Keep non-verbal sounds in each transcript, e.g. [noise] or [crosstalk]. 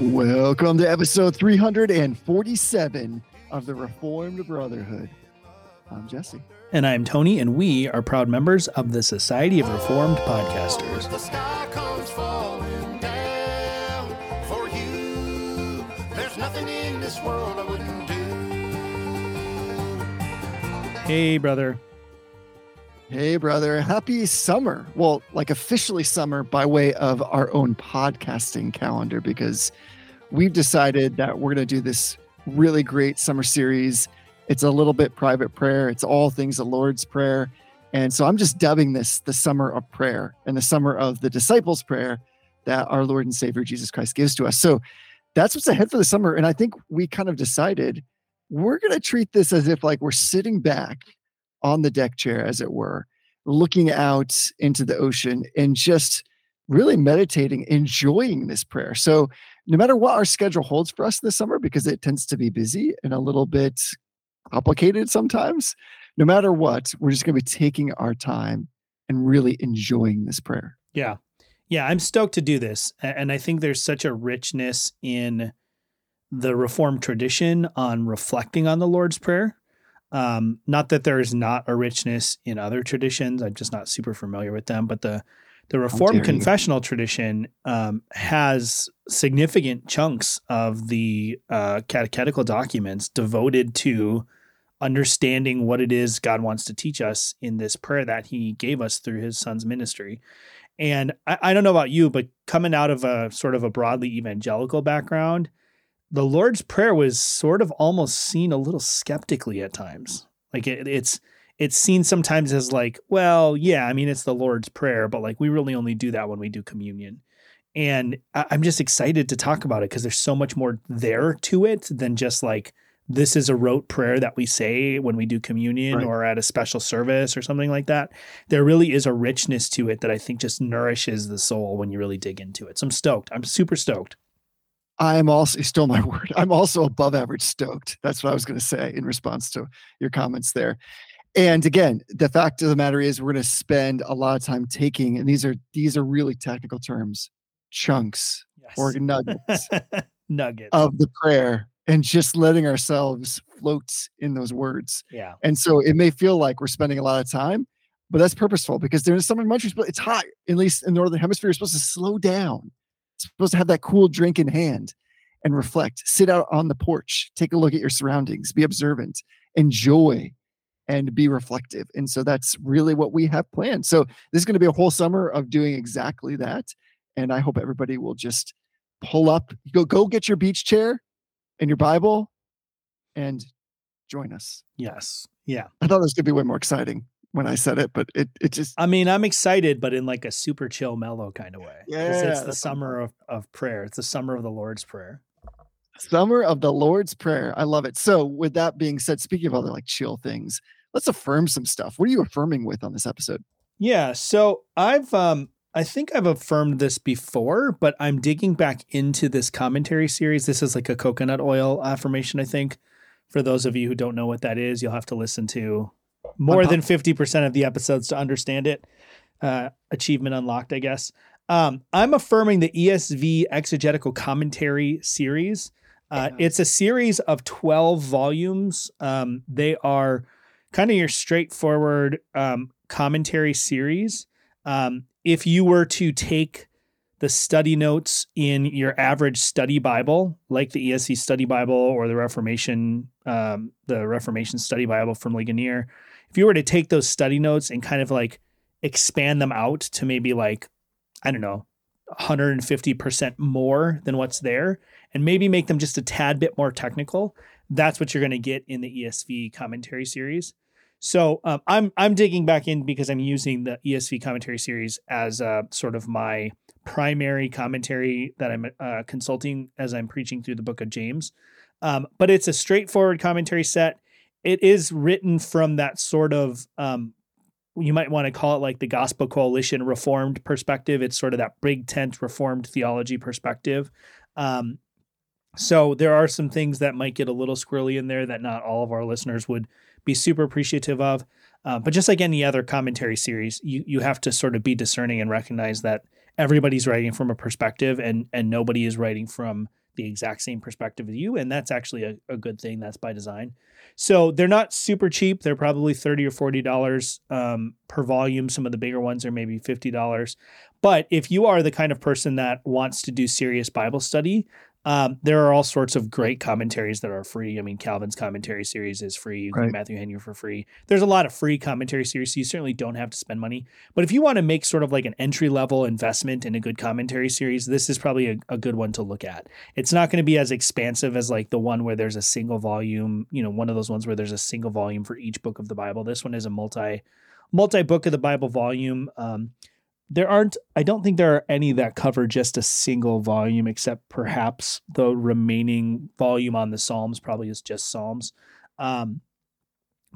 Welcome to episode 347 of the Reformed Brotherhood. I'm Jesse. And I'm Tony, and we are proud members of the Society of Reformed Podcasters. The sky comes falling down for you. There's nothing in this world I wouldn't do. Hey, brother. Hey, brother. Happy summer. Well, like officially summer by way of our own podcasting calendar because we've decided that we're going to do this really great summer series. It's a little bit private prayer, it's all things the Lord's Prayer. And so I'm just dubbing this the summer of prayer and the summer of the disciples' prayer that our Lord and Savior Jesus Christ gives to us. So that's what's ahead for the summer. And I think we kind of decided we're going to treat this as if like we're sitting back on the deck chair, as it were, looking out into the ocean and just really meditating, enjoying this prayer. So, no matter what our schedule holds for us this summer, because it tends to be busy and a little bit complicated sometimes, no matter what, we're just going to be taking our time and really enjoying this prayer. Yeah. Yeah, I'm stoked to do this. And I think there's such a richness in the Reformed tradition on reflecting on the Lord's Prayer. Um, not that there is not a richness in other traditions. I'm just not super familiar with them, but the the Reformed you. confessional tradition um, has significant chunks of the uh, catechetical documents devoted to understanding what it is God wants to teach us in this prayer that He gave us through His Son's ministry. And I, I don't know about you, but coming out of a sort of a broadly evangelical background, the Lord's Prayer was sort of almost seen a little skeptically at times. Like it, it's it's seen sometimes as like, well, yeah, I mean it's the Lord's Prayer, but like we really only do that when we do communion. And I, I'm just excited to talk about it because there's so much more there to it than just like this is a rote prayer that we say when we do communion Right. or at a special service or something like that. There really is a richness to it that I think just nourishes the soul when you really dig into it. So I'm stoked. I'm super stoked. I'm also, you stole my [laughs] word. I'm also above average stoked. That's what I was going to say in response to your comments there. And again, the fact of the matter is we're going to spend a lot of time taking, and these are, these are really technical terms, chunks Yes. or nuggets [laughs] Nuggets. of the prayer and just letting ourselves float in those words. yeah. And so it may feel like we're spending a lot of time, but that's purposeful because there's some countries, but it's hot. At least in the northern hemisphere, you're supposed to slow down. supposed to have that cool drink in hand and reflect. Sit out on the porch, take a look at your surroundings, be observant, enjoy, and be reflective. And so that's really what we have planned. So this is going to be a whole summer of doing exactly that. And I hope everybody will just pull up, go go get your beach chair and your Bible and join us. Yes. Yeah. I thought this could be way more exciting when I said it, but it it just I mean, I'm excited, but in like a super chill, mellow kind of way. Yeah, It's the that's what I'm summer of, of prayer. It's the summer of the Lord's Prayer. summer of the Lord's Prayer. I love it. So with that being said, speaking of other like chill things, let's affirm some stuff. What are you affirming with on this episode? Yeah. So I've um I think I've affirmed this before, but I'm digging back into this commentary series. This is like a coconut oil affirmation, I think. For those of you who don't know what that is, you'll have to listen to more than 50% of the episodes to understand it. Uh, achievement unlocked, I guess. Um, I'm affirming the ESV exegetical commentary series. Uh, Yeah. It's a series of 12 volumes. Um, they are kind of your straightforward um, commentary series. Um, if you were to take the study notes in your average study Bible, like the ESV Study Bible or the Reformation, um, the Reformation Study Bible from Ligonier, if you were to take those study notes and kind of like expand them out to maybe like, I don't know, 150% more than what's there, and maybe make them just a tad bit more technical, that's what you're going to get in the ESV commentary series. So um, I'm I'm digging back in because I'm using the ESV commentary series as uh, sort of my primary commentary that I'm uh, consulting as I'm preaching through the book of James. Um, but it's a straightforward commentary set. It is written from that sort of um, you might want to call it like the Gospel Coalition Reformed perspective. It's sort of that big tent Reformed theology perspective. Um, so there are some things that might get a little squirrely in there that not all of our listeners would be super appreciative of. Uh, but just like any other commentary series, you you have to sort of be discerning and recognize that everybody's writing from a perspective, and and nobody is writing from the exact same perspective as you. And that's actually a, a good thing. That's by design. So they're not super cheap. They're probably 30 or $40 um, per volume. Some of the bigger ones are maybe $50. But if you are the kind of person that wants to do serious Bible study, um, there are all sorts of great commentaries that are free. I mean, Calvin's commentary series is free. You can Right. Matthew Henry for free. There's a lot of free commentary series, so you certainly don't have to spend money. But if you want to make sort of like an entry level investment in a good commentary series, this is probably a, a good one to look at. It's not going to be as expansive as like the one where there's a single volume, you know, one of those ones where there's a single volume for each book of the Bible. This one is a multi multi book of the Bible volume. Um, there aren't i don't think there are any that cover just a single volume except perhaps the remaining volume on the psalms probably is just psalms. Um,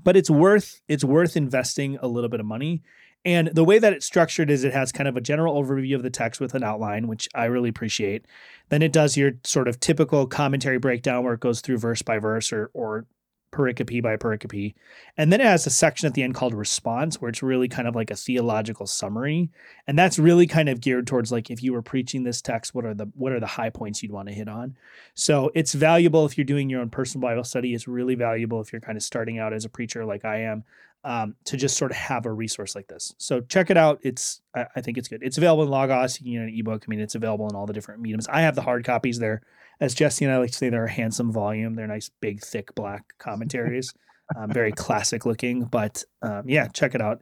but it's worth it's worth investing a little bit of money. And the way that it's structured is it has kind of a general overview of the text with an outline which i really appreciate. Then it does your sort of typical commentary breakdown where it goes through verse by verse or or pericope by pericope. And then it has a section at the end called response where it's really kind of like a theological summary. And that's really kind of geared towards like if you were preaching this text what are the what are the high points you'd want to hit on? So it's valuable if you're doing your own personal bible study. It's really valuable if you're kind of starting out as a preacher like i am um, to just sort of have a resource like this. So check it out. It's I, I think it's good. It's available in logos. You can get an ebook. I mean it's available in all the different mediums. I have the hard copies there as jesse and i like to say they're a handsome volume they're nice big thick black commentaries [laughs] um, very classic looking but um, yeah check it out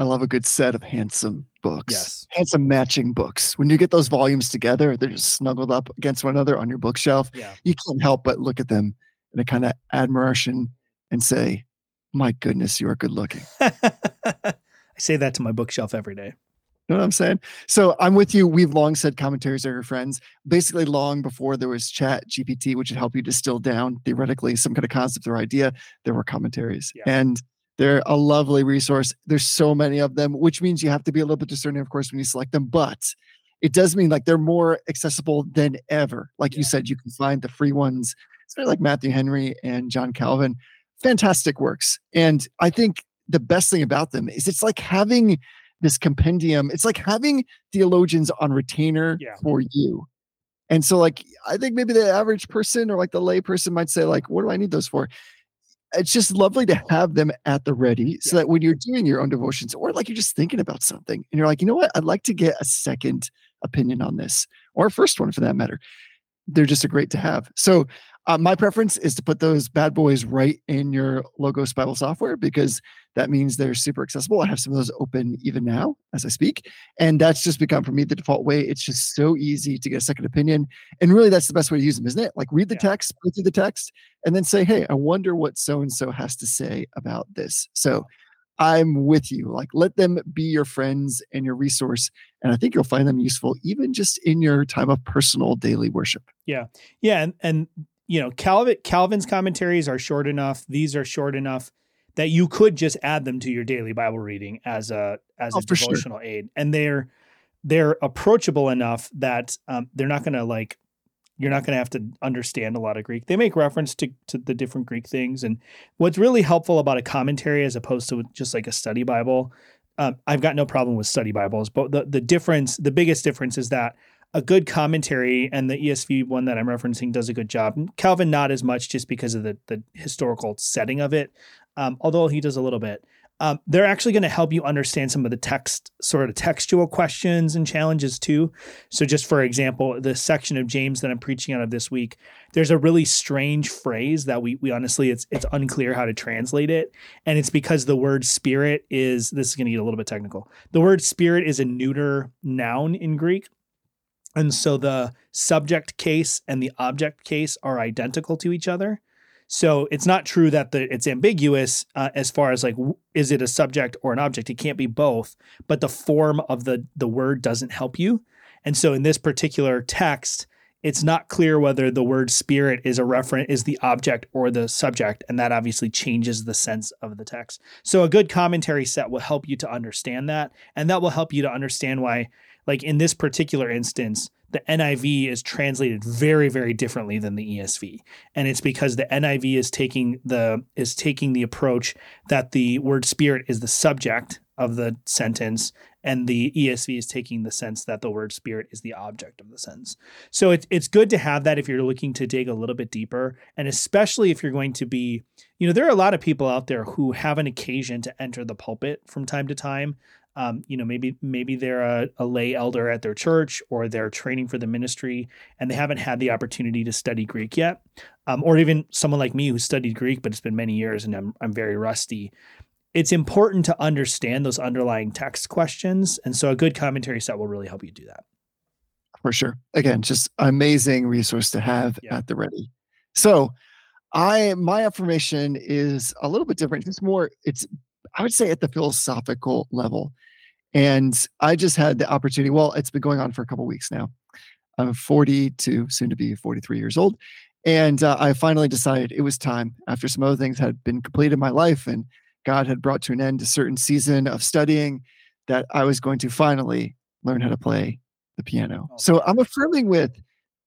I love a good set of handsome books. Yes. Handsome matching books. When you get those volumes together, they're just snuggled up against one another on your bookshelf. yeah You can't help but look at them in a kind of admiration and say, My goodness, you are good looking. [laughs] I say that to my bookshelf every day. You know what I'm saying? So I'm with you. We've long said commentaries are your friends. Basically, long before there was Chat GPT, which would help you distill down theoretically some kind of concept or idea, there were commentaries. Yeah. And they're a lovely resource. There's so many of them, which means you have to be a little bit discerning, of course, when you select them. But it does mean like they're more accessible than ever. Like you said, you can find the free ones, like Matthew Henry and John Calvin. Fantastic works. And I think the best thing about them is it's like having this compendium. It's like having theologians on retainer Yeah. for you. And so, like, I think maybe the average person or like the lay person might say, like, what do I need those for? It's just lovely to have them at the ready so Yeah. that when you're doing your own devotions or like you're just thinking about something and you're like, you know what, I'd like to get a second opinion on this or a first one for that matter. They're just a great to have. So, uh, my preference is to put those bad boys right in your Logos Bible software because that means they're super accessible. I have some of those open even now as I speak. And that's just become for me the default way. It's just so easy to get a second opinion. And really, that's the best way to use them, isn't it? Like read the Yeah. text, go through the text, and then say, hey, I wonder what so and so has to say about this. So I'm with you. Like let them be your friends and your resource. And I think you'll find them useful even just in your time of personal daily worship. Yeah. Yeah, and and you know, Calvin Calvin's commentaries are short enough. These are short enough that you could just add them to your daily Bible reading as a as Oh, a for sure. devotional aid, and they're they're approachable enough that um, they're not going to like you're not going to have to understand a lot of Greek. They make reference to to the different Greek things, and what's really helpful about a commentary as opposed to just like a study Bible. Um, I've got no problem with study Bibles, but the the difference, the biggest difference, is that a good commentary and the ESV one that I'm referencing does a good job. Calvin not as much just because of the the historical setting of it, um, although he does a little bit. Um, they're actually going to help you understand some of the text, sort of textual questions and challenges too. So, just for example, the section of James that I'm preaching out of this week, there's a really strange phrase that we we honestly it's it's unclear how to translate it, and it's because the word spirit is this is going to get a little bit technical. The word spirit is a neuter noun in Greek. And so the subject case and the object case are identical to each other. So it's not true that the, it's ambiguous uh, as far as like is it a subject or an object? It can't be both, but the form of the the word doesn't help you. And so in this particular text, it's not clear whether the word spirit is a referent is the object or the subject, and that obviously changes the sense of the text. So a good commentary set will help you to understand that, and that will help you to understand why like in this particular instance, the NIV is translated very, very differently than the ESV. And it's because the NIV is taking the is taking the approach that the word spirit is the subject of the sentence and the ESV is taking the sense that the word spirit is the object of the sentence. So it's it's good to have that if you're looking to dig a little bit deeper and especially if you're going to be you know there are a lot of people out there who have an occasion to enter the pulpit from time to time um, you know maybe maybe they're a, a lay elder at their church or they're training for the ministry and they haven't had the opportunity to study greek yet um, or even someone like me who studied greek but it's been many years and i'm, I'm very rusty it's important to understand those underlying text questions and so a good commentary set will really help you do that for sure. Again, just amazing resource to have Yeah. at the ready. So, I my affirmation is a little bit different. It's more. It's I would say at the philosophical level, and I just had the opportunity. Well, it's been going on for a couple weeks now. I'm 42, soon to be 43 years old, and uh, I finally decided it was time after some other things had been completed in my life, and God had brought to an end a certain season of studying that I was going to finally learn how to play the piano. Oh, So I'm affirming with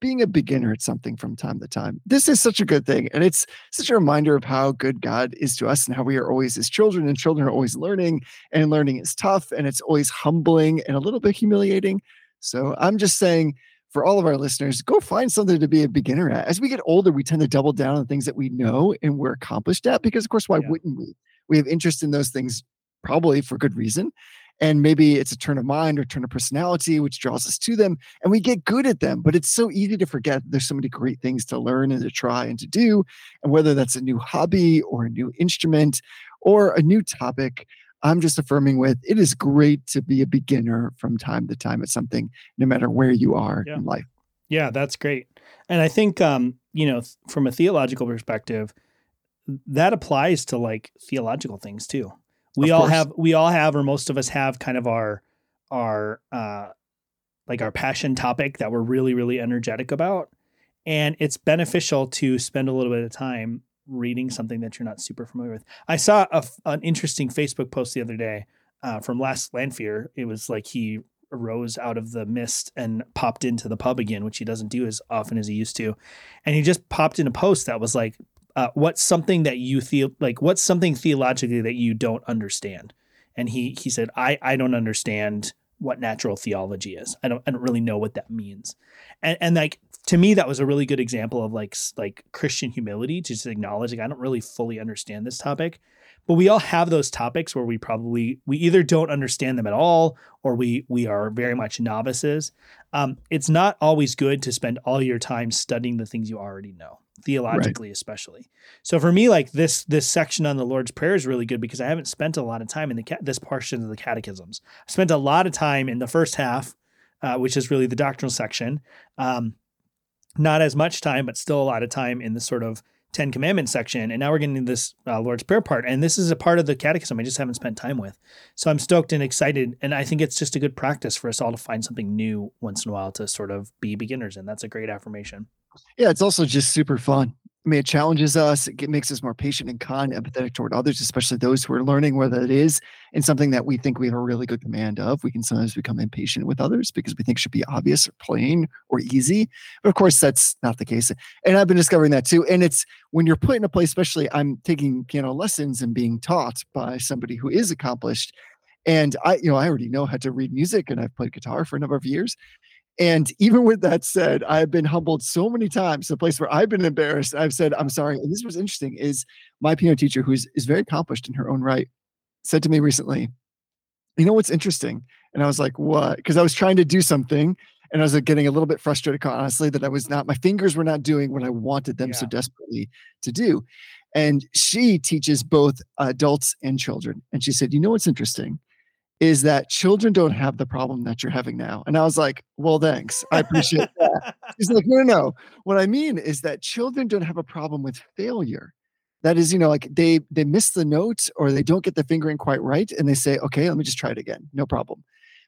being a beginner at something from time to time. This is such a good thing. And it's such a reminder of how good God is to us and how we are always his children, and children are always learning, and learning is tough and it's always humbling and a little bit humiliating. So I'm just saying for all of our listeners, go find something to be a beginner at. As we get older, we tend to double down on things that we know and we're accomplished at because, of course, why Yeah. wouldn't we? We have interest in those things probably for good reason. And maybe it's a turn of mind or turn of personality, which draws us to them, and we get good at them. But it's so easy to forget there's so many great things to learn and to try and to do. And whether that's a new hobby or a new instrument or a new topic, I'm just affirming with it is great to be a beginner from time to time at something, no matter where you are Yeah. in life. Yeah, that's great. And I think um, you know, from a theological perspective, that applies to like theological things too. We all have we all have or most of us have kind of our our uh like our passion topic that we're really really energetic about. And it's beneficial to spend a little bit of time reading something that you're not super familiar with. I saw a an interesting Facebook post the other day uh, from Les Lanfear. It was like he arose out of the mist and popped into the pub again, which he doesn't do as often as he used to. And he just popped in a post that was like, uh, "What's something that you feel like? What's something theologically that you don't understand?" And he he said, "I I don't understand what natural theology is. I don't I don't really know what that means." And and like to me, that was a really good example of like like Christian humility to just acknowledge like I don't really fully understand this topic. But we all have those topics where we probably we either don't understand them at all or we we are very much novices. Um, it's not always good to spend all your time studying the things you already know, theologically especially. So for me, like this this section on the Lord's Prayer is really good because I haven't spent a lot of time in the this portion of the catechisms. I spent a lot of time in the first half, uh, which is really the doctrinal section. Um, not as much time, but still a lot of time in the sort of Ten Commandments section. And now we're getting this uh, Lord's Prayer part. And this is a part of the catechism I just haven't spent time with. So I'm stoked and excited. And I think it's just a good practice for us all to find something new once in a while to sort of be beginners in. That's a great affirmation. Yeah, it's also just super fun. I mean, it challenges us. It makes us more patient and kind, empathetic toward others, especially those who are learning, whether it is in something that we think we have a really good command of. We can sometimes become impatient with others because we think should be obvious or plain or easy. But of course, that's not the case. And I've been discovering that too. And it's when you're put in a place, especially I'm taking piano lessons and being taught by somebody who is accomplished. And I, you know, I already know how to read music and I've played guitar for a number of years. And even with that said, I've been humbled so many times to a place where I've been embarrassed. I've said, I'm sorry. And this was interesting is my piano teacher, who's is very accomplished in her own right, said to me recently, you know what's interesting? And I was like, what? Because I was trying to do something and I was like, getting a little bit frustrated, honestly, that I was not, my fingers were not doing what I wanted them so desperately to do. And she teaches both adults and children. And she said, you know what's interesting? Is that children don't have the problem that you're having now. And I was like, well, thanks. I appreciate [laughs] that. He's like, no, no, no. What I mean is that children don't have a problem with failure. That is, you know, like they they miss the note or they don't get the fingering quite right, and they say, okay, let me just try it again. No problem.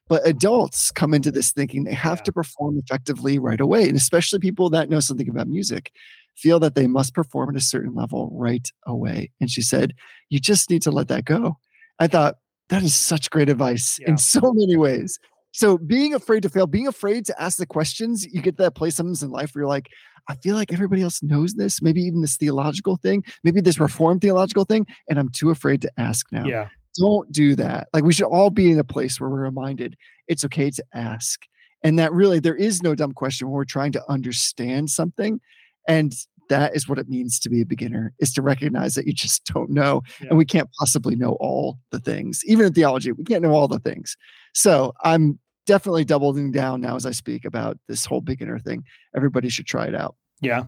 But adults come into this thinking they have Yeah. to perform effectively right away. And especially people that know something about music feel that they must perform at a certain level right away. And she said, you just need to let that go. I thought, that is such great advice Yeah. in so many ways. So being afraid to fail, being afraid to ask the questions, you get to that place sometimes in life where you're like, I feel like everybody else knows this, maybe even this theological thing, maybe this reformed theological thing, and I'm too afraid to ask now. Yeah. don't do that. Like we should all be in a place where we're reminded it's okay to ask. And that really there is no dumb question when we're trying to understand something. And that is what it means to be a beginner is to recognize that you just don't know Yeah. and we can't possibly know all the things even in theology we can't know all the things so i'm definitely doubling down now as i speak about this whole beginner thing everybody should try it out Yeah.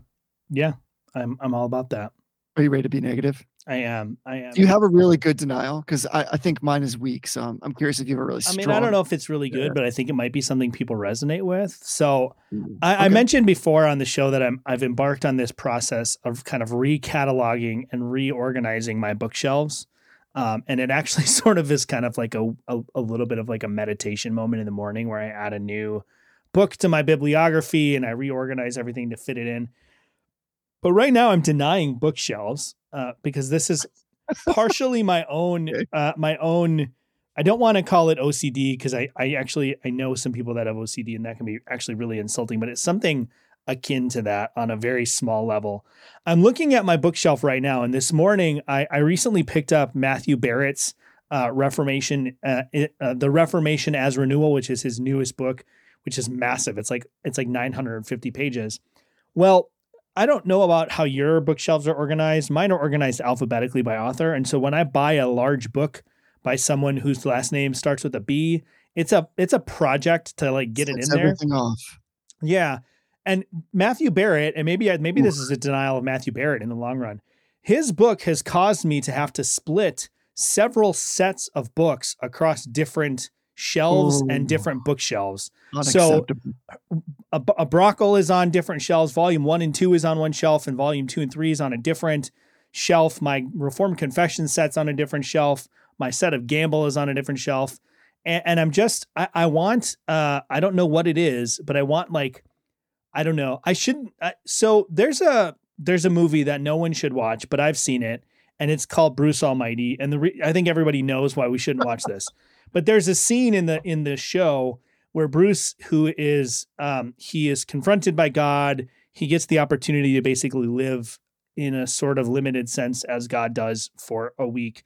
Yeah. I'm I'm all about that. Are you ready to be negative I am. I am. do you have a really good denial because I, I think mine is weak so I'm, I'm curious if you have a really strong. I mean, I don't know if it's really Yeah. good, but I think it might be something people resonate with. So Ooh, I, I okay. mentioned before on the show that I'm I've embarked on this process of kind of recataloging and reorganizing my bookshelves. Um, and it actually [laughs] sort of is kind of like a, a a little bit of like a meditation moment in the morning where I add a new book to my bibliography and I reorganize everything to fit it in. But right now I'm denying bookshelves uh, because this is [laughs] partially my own uh, my own I don't want to call it OCD because I, I actually I know some people that have OCD and that can be actually really insulting, but it's something akin to that on a very small level. I'm looking at my bookshelf right now, and this morning I, I recently picked up Matthew Barrett's uh, Reformation, uh, it, uh, the Reformation as Renewal, which is his newest book, which is massive. It's like it's like 950 pages. Well, I don't know about how your bookshelves are organized. Mine are organized alphabetically by author, and so when I buy a large book by someone whose last name starts with a B, it's a it's a project to like get it in Sets there. off Yeah. And Matthew Barrett, and maybe I- maybe this is a denial of Matthew Barrett in the long run. His book has caused me to have to split several sets of books across different shelves Ooh. and different bookshelves. So A, a Brakel is on different shelves. Volume one and two is on one shelf, and volume two and three is on a different shelf. My Reformed Confession set's on a different shelf. My set of Gamble is on a different shelf. And, and I'm just, I, I want, uh, I don't know what it is, but I want like, I don't know. I shouldn't. I, so there's a there's a movie that no one should watch, but I've seen it, and it's called Bruce Almighty. And the re, I think everybody knows why we shouldn't watch this. But there's a scene in the in the show where Bruce, who is um, he is confronted by God, he gets the opportunity to basically live in a sort of limited sense as God does for a week.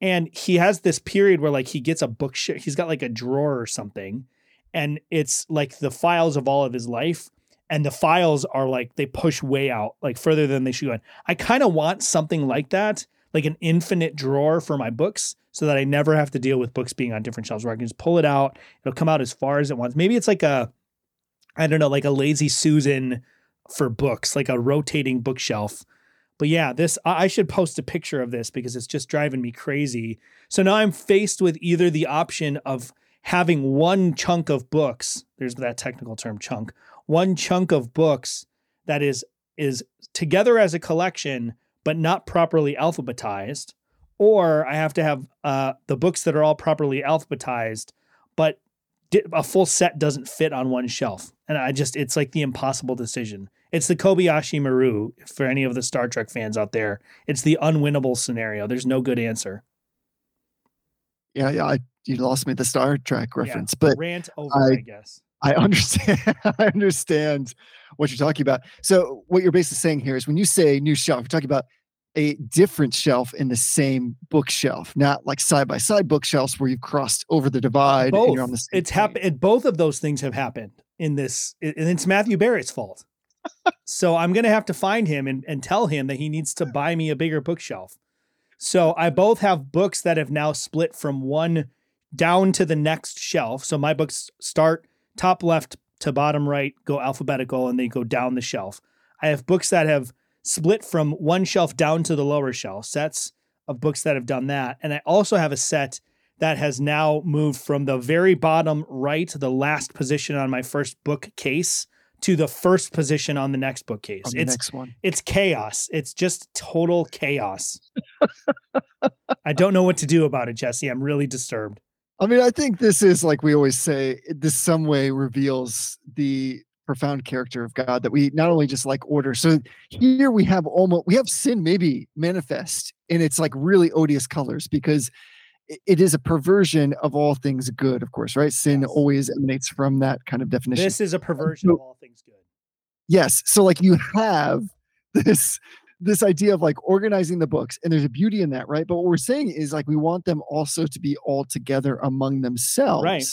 And he has this period where like he gets a book, he's got like a drawer or something, and it's like the files of all of his life and the files are like they push way out like further than they should go. I kind of want something like that, like an infinite drawer for my books, so that I never have to deal with books being on different shelves. Where I can just pull it out, it'll come out as far as it wants. Maybe it's like a, I don't know, like a lazy Susan for books, like a rotating bookshelf. But yeah, this I should post a picture of this because it's just driving me crazy. So now I'm faced with either the option of having one chunk of books. There's that technical term, chunk one chunk of books that is is together as a collection but not properly alphabetized or i have to have uh, the books that are all properly alphabetized but di- a full set doesn't fit on one shelf. And i just it's like the impossible decision. It's the kobayashi maru for any of the star trek fans out there. It's the unwinnable scenario. There's no good answer. Yeah yeah I, you lost me the star trek Yeah. reference but rant over I- I guess I understand. [laughs] I understand what you're talking about. So, what you're basically saying here is when you say new shelf, you're talking about a different shelf in the same bookshelf, not like side by side bookshelves where you've crossed over the divide and both. you're on the same. it's happened. Both of those things have happened in this, and it's Matthew Barrett's fault. so I'm gonna have to find him and, and tell him that he needs to buy me a bigger bookshelf. So I both have books that have now split from one down to the next shelf. So my books start top left to bottom right, go alphabetical, and they go down the shelf. I have books that have split from one shelf down to the lower shelf, sets of books that have done that. And I also have a set that has now moved from the very bottom right, the last position on my first bookcase, to the first position on the next bookcase. on the It's next one. it's chaos. It's just total chaos. [laughs] I don't know what to do about it, Jesse. I'm really disturbed. I mean, I think this is like we always say, this some way reveals the profound character of God that we not only just like order. So here we have almost we have sin maybe manifest in its like really odious colors because it is a perversion of all things good, of course, right? Sin Yes. always emanates from that kind of definition. This is a perversion of all things good. yes. So like you have [laughs] this this idea of like organizing the books, and there's a beauty in that, right? But what we're saying is like we want them also to be all together among themselves. right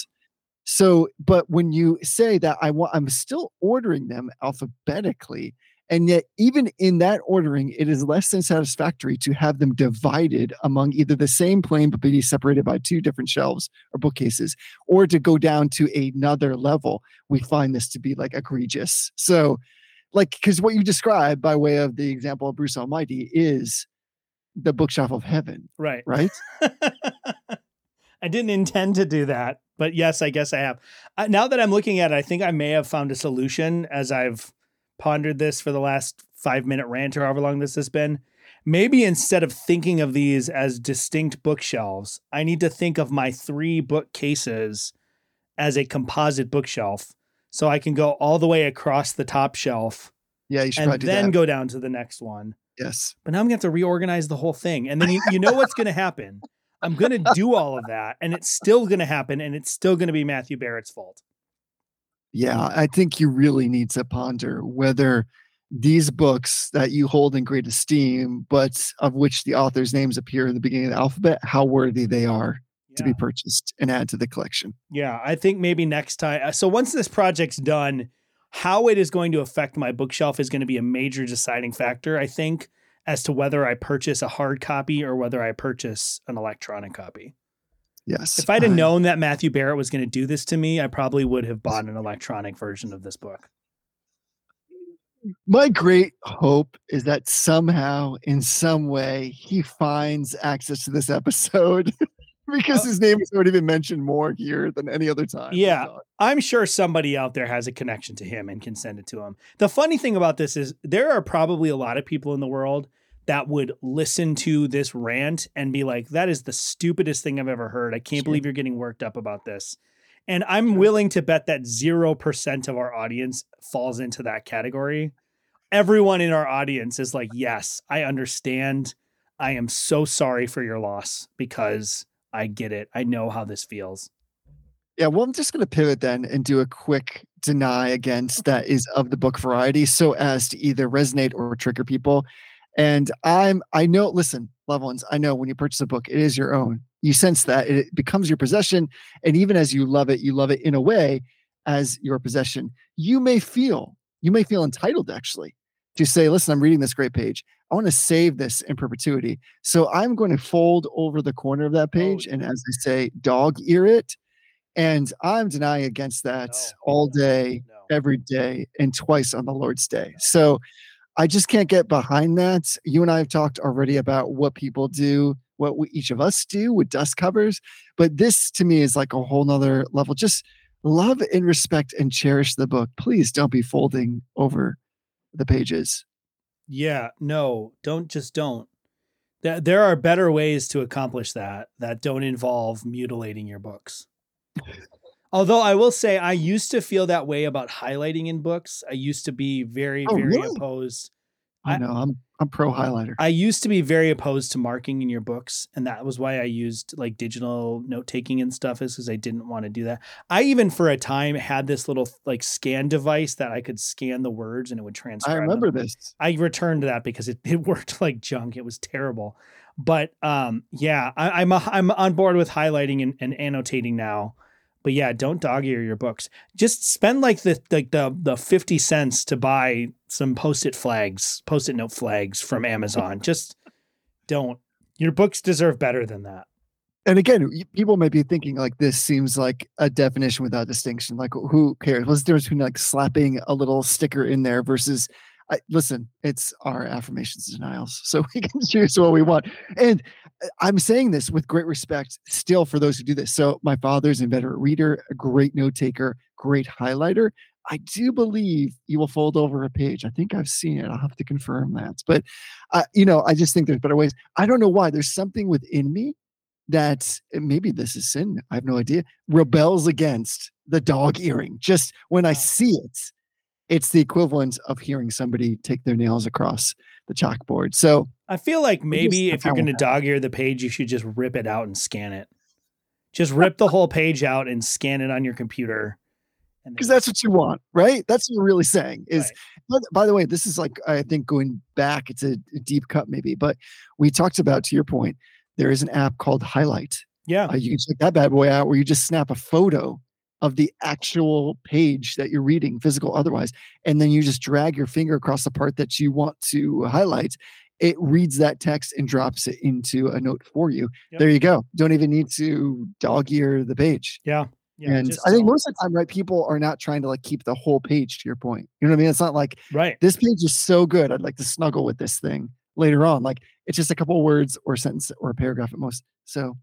So, but when you say that I want, I'm still ordering them alphabetically. And yet, even in that ordering, it is less than satisfactory to have them divided among either the same plane but be separated by two different shelves or bookcases, or to go down to another level. We find this to be like egregious. So, like, because what you describe by way of the example of Bruce Almighty is the bookshelf of heaven, Right. right? [laughs] I didn't intend to do that, but yes, I guess I have. Uh, now that I'm looking at it, I think I may have found a solution as I've pondered this for the last five minute rant or however long this has been. Maybe instead of thinking of these as distinct bookshelves, I need to think of my three bookcases as a composite bookshelf. So I can go all the way across the top shelf Yeah, you should and probably do that. then that. go down to the next one. yes. But now I'm gonna have to reorganize the whole thing. And then you, you know what's gonna happen. I'm gonna do all of that, and it's still gonna happen, and it's still gonna be Matthew Barrett's fault. Yeah, I think you really need to ponder whether these books that you hold in great esteem, but of which the author's names appear in the beginning of the alphabet, how worthy they are to be purchased and add to the collection. Yeah, I think maybe next time. uh, So once this project's done, how it is going to affect my bookshelf is going to be a major deciding factor, I think, as to whether I purchase a hard copy or whether I purchase an electronic copy. Yes. If I'd have I- known that Matthew Barrett was going to do this to me, I probably would have bought an [laughs] electronic version of this book. my great hope is that somehow, in some way, he finds access to this episode [laughs] because Oh. his name has already been mentioned more here than any other time. Yeah. I'm sure somebody out there has a connection to him and can send it to him. The funny thing about this is there are probably a lot of people in the world that would listen to this rant and be like, that is the stupidest thing I've ever heard. I can't believe you're getting worked up about this. And I'm willing to bet that 0% of our audience falls into that category. Everyone in our audience is like, yes, I understand. I am so sorry for your loss because I get it. I know how this feels. Yeah, well, I'm just going to pivot then and do a quick deny against that is of the book variety so as to either resonate or trigger people. And I'm, I know, listen, loved ones, I know when you purchase a book, it is your own. You sense that it becomes your possession. And even as you love it, you love it in a way as your possession. You may feel, you may feel entitled actually to say, listen, I'm reading this great page. I want to save this in perpetuity. So I'm going to fold over the corner of that oh, page. and as they say, dog ear it. And I'm denying against that No, all no, day, no. every day, and twice on the Lord's day. So I just can't get behind that. You and I have talked already about what people do, what we, each of us do with dust covers. But this to me is like a whole nother level. Just love and respect and cherish the book. Please don't be folding over the pages. Yeah, no, don't just don't. There, there are better ways to accomplish that that don't involve mutilating your books. Although I will say I used to feel that way about highlighting in books. I used to be very, Oh, very really? opposed. I I- know I'm I'm pro highlighter. I used to be very opposed to marking in your books, and that was why I used like digital note taking and stuff, is because I didn't want to do that. I even for a time had this little like scan device that I could scan the words and it would transcribe. I them. remember this. I returned to that because it, it [laughs] worked like junk. It was terrible. But um, yeah, I, I'm a, I'm on board with highlighting and, and annotating now. But yeah, don't dog ear your books. Just spend like the like the the fifty cents to buy some post-it flags, post-it note flags from Amazon. [laughs] Just don't. Your books deserve better than that. and again, people may be thinking like this seems like a definition without distinction. Like, who cares? What's the difference between like slapping a little sticker in there versus? I, listen, it's our affirmations and denials, [laughs] so we can choose what we want. And uh, I'm saying this with great respect, still for those who do this. So my father's an inveterate reader, a great note taker, great highlighter. I do believe you will fold over a page. I think I've seen it. I'll have to confirm that. But, uh, you know, I just think there's better ways. I don't know why. There's something within me that maybe this is sin. I have no idea. Rebels against the dog earring. Just when I see it, it's the equivalent of hearing somebody take their nails across the chalkboard. So I feel like maybe if you're going to dog ear the page, you should just rip it out and scan it. Just [laughs] rip the whole page out and scan it on your computer because that's what you want, right? That's what you're really saying. Is Right. by the way, this is like I think going back, it's a, a deep cut maybe, but we talked about to your point. There is an app called Highlight. yeah, Uh, you can check that bad boy out, where you just snap a photo of the actual page that you're reading, physical otherwise, and then you just drag your finger across the part that you want to highlight. It reads that text and drops it into a note for you. Yep. There you go. Don't even need to dog ear the page yeah, yeah. and I think most of the time, right, people are not trying to like keep the whole page to your point. You know what I mean? It's not like right. this page is so good. I'd like to snuggle with this thing later on. Like it's just a couple words or sentence or a paragraph at most. So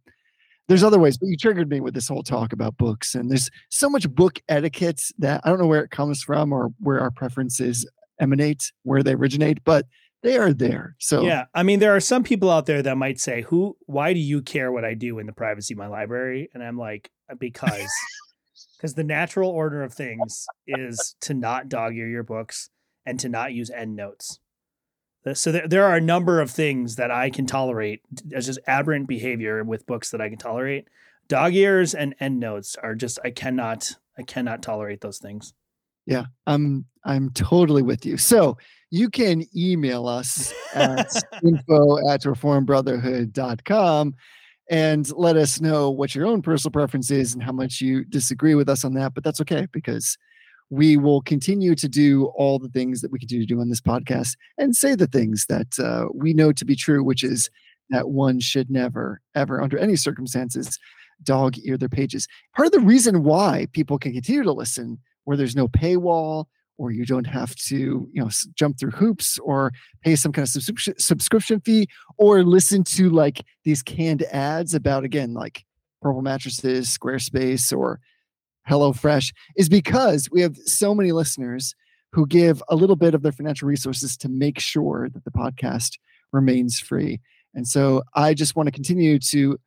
there's other ways, but you triggered me with this whole talk about books. And there's so much book etiquette that I don't know where it comes from or where our preferences emanate, where they originate, but they are there. So Yeah, I mean, there are some people out there that might say, "Who? Why do you care what I do in the privacy of my library?" And I'm like, "Uh, because, [laughs] because the natural order of things is to not dog ear your books and to not use end notes. The- Uh, so there, there are a number of things that I can tolerate as just aberrant behavior with books that I can tolerate. Dog ears and end notes are just I cannot I cannot tolerate those things. Yeah, I'm I'm totally with you. So you can email us at [laughs] info at reformedbrotherhood.com and let us know what your own personal preference is and how much you disagree with us on that. But that's okay because we will continue to do all the things that we continue to do on this podcast and say the things that uh, we know to be true, which is that one should never, ever, under any circumstances, dog ear their pages. Part of the reason why people can continue to listen where there's no paywall or you don't have to you know jump through hoops or pay some kind of subscription subscription fee or listen to like these canned ads about again like purple mattresses squarespace or HelloFresh is because we have so many listeners who give a little bit of their financial resources to make sure that the podcast remains free. And so I just want to continue to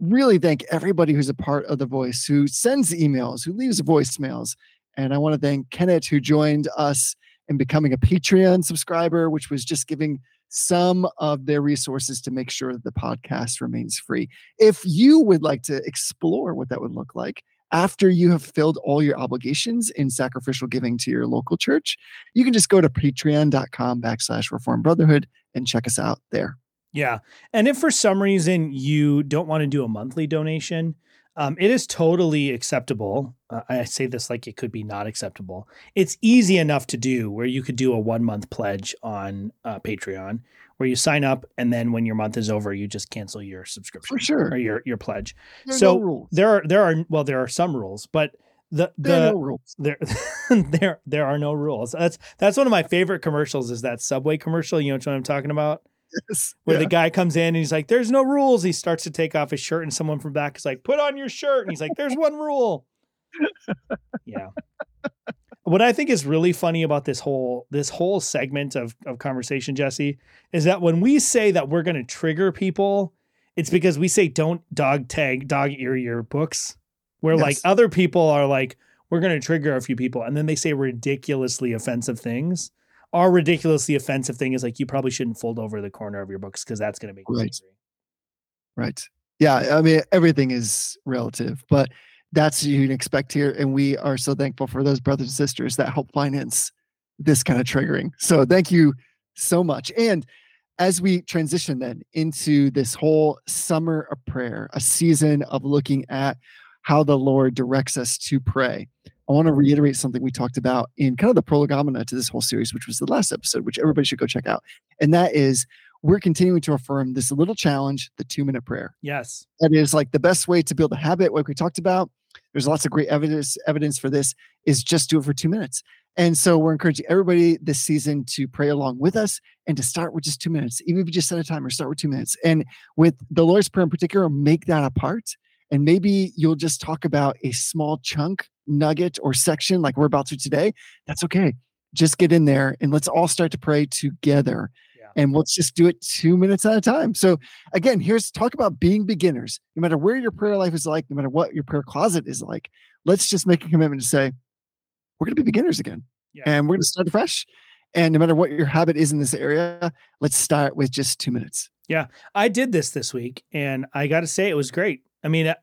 really thank everybody who's a part of The Voice, who sends emails, who leaves voicemails. And I want to thank Kenneth, who joined us in becoming a Patreon subscriber, which was just giving some of their resources to make sure that the podcast remains free. If you would like to explore what that would look like, after you have filled all your obligations in sacrificial giving to your local church, you can just go to patreon.com backslash reform brotherhood and check us out there. Yeah. And if for some reason you don't want to do a monthly donation, um, it is totally acceptable. Uh, I say this like it could be not acceptable. It's easy enough to do where you could do a one month pledge on uh, Patreon where you sign up and then when your month is over, you just cancel your subscription For sure. or your, your pledge. There So, no rules. There are, there are, well, there are some rules, but the, There are no rules. there [laughs] there there are no rules. That's that's one of my favorite commercials is that Subway commercial. You know what I'm talking about? Yes. Where Yeah. the guy comes in and he's like, "There's no rules." He starts to take off his shirt, and someone from back is like, "Put on your shirt," and he's like, "There's one rule." [laughs] yeah. What I think is really funny about this whole this whole segment of of conversation, Jesse, is that when we say that we're going to trigger people, it's because we say don't dog tag dog ear your books. Where like other people are like, we're going to trigger a few people, and then they say ridiculously offensive things. Our ridiculously offensive thing is like you probably shouldn't fold over the corner of your books because that's going to make you Right. angry. Right. Yeah. I mean, everything is relative, but that's what you can expect here. And we are so thankful for those brothers and sisters that help finance this kind of triggering. So thank you so much. And as we transition then into this whole summer of prayer, a season of looking at how the Lord directs us to pray, I want to mm-hmm. reiterate something we talked about in kind of the prolegomena to this whole series, which was the last episode, which everybody should go check out. And that is we're continuing to affirm this little challenge, the two minute prayer. Yes. That is like the best way to build a habit, like we talked about. There's lots of great evidence evidence for this, is just do it for two minutes. And so we're encouraging everybody this season to pray along with us and to start with just two minutes. Even if you just set a timer, start with two minutes. And with the Lord's Prayer in particular, make that a part. And maybe you'll just talk about a small chunk, nugget, or section like we're about to today. That's okay. Just get in there and let's all start to pray together. And let's just do it two minutes at a time. So again, here's talk about being beginners. No matter where your prayer life is like, no matter what your prayer closet is like, let's just make a commitment to say, we're going to be beginners again. Yeah. And we're going to start fresh. And no matter what your habit is in this area, let's start with just two minutes. Yeah. I did this this week and I got to say it was great. I mean,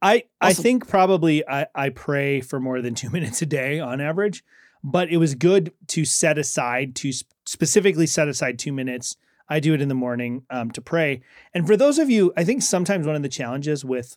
I I think probably I, I pray for more than two [laughs] minutes a day on average, but it was good to set aside to sp- specifically set aside two minutes. I do it in the morning um, to pray. And for those of you, I think sometimes one of the challenges with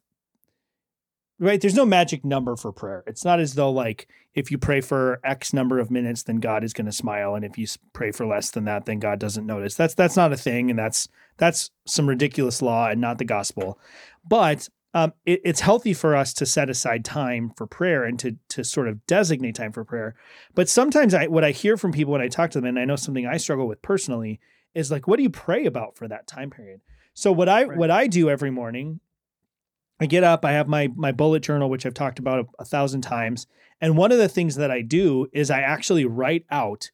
right there's no magic number for prayer. It's not as though like if you pray for X number of minutes, then God is going to smile, and if you pray for less than that, then God doesn't notice. That's that's not a thing, and that's that's some ridiculous law and not the gospel. But um, it, it's healthy for us to set aside time for prayer and to to sort of designate time for prayer. But sometimes I what I hear from people when I talk to them, and I know something I struggle with personally, is like, what do you pray about for that time period? So what I Right. what I do every morning, I get up, I have my my bullet journal, which I've talked about a, a thousand times, and one of the things that I do is I actually write out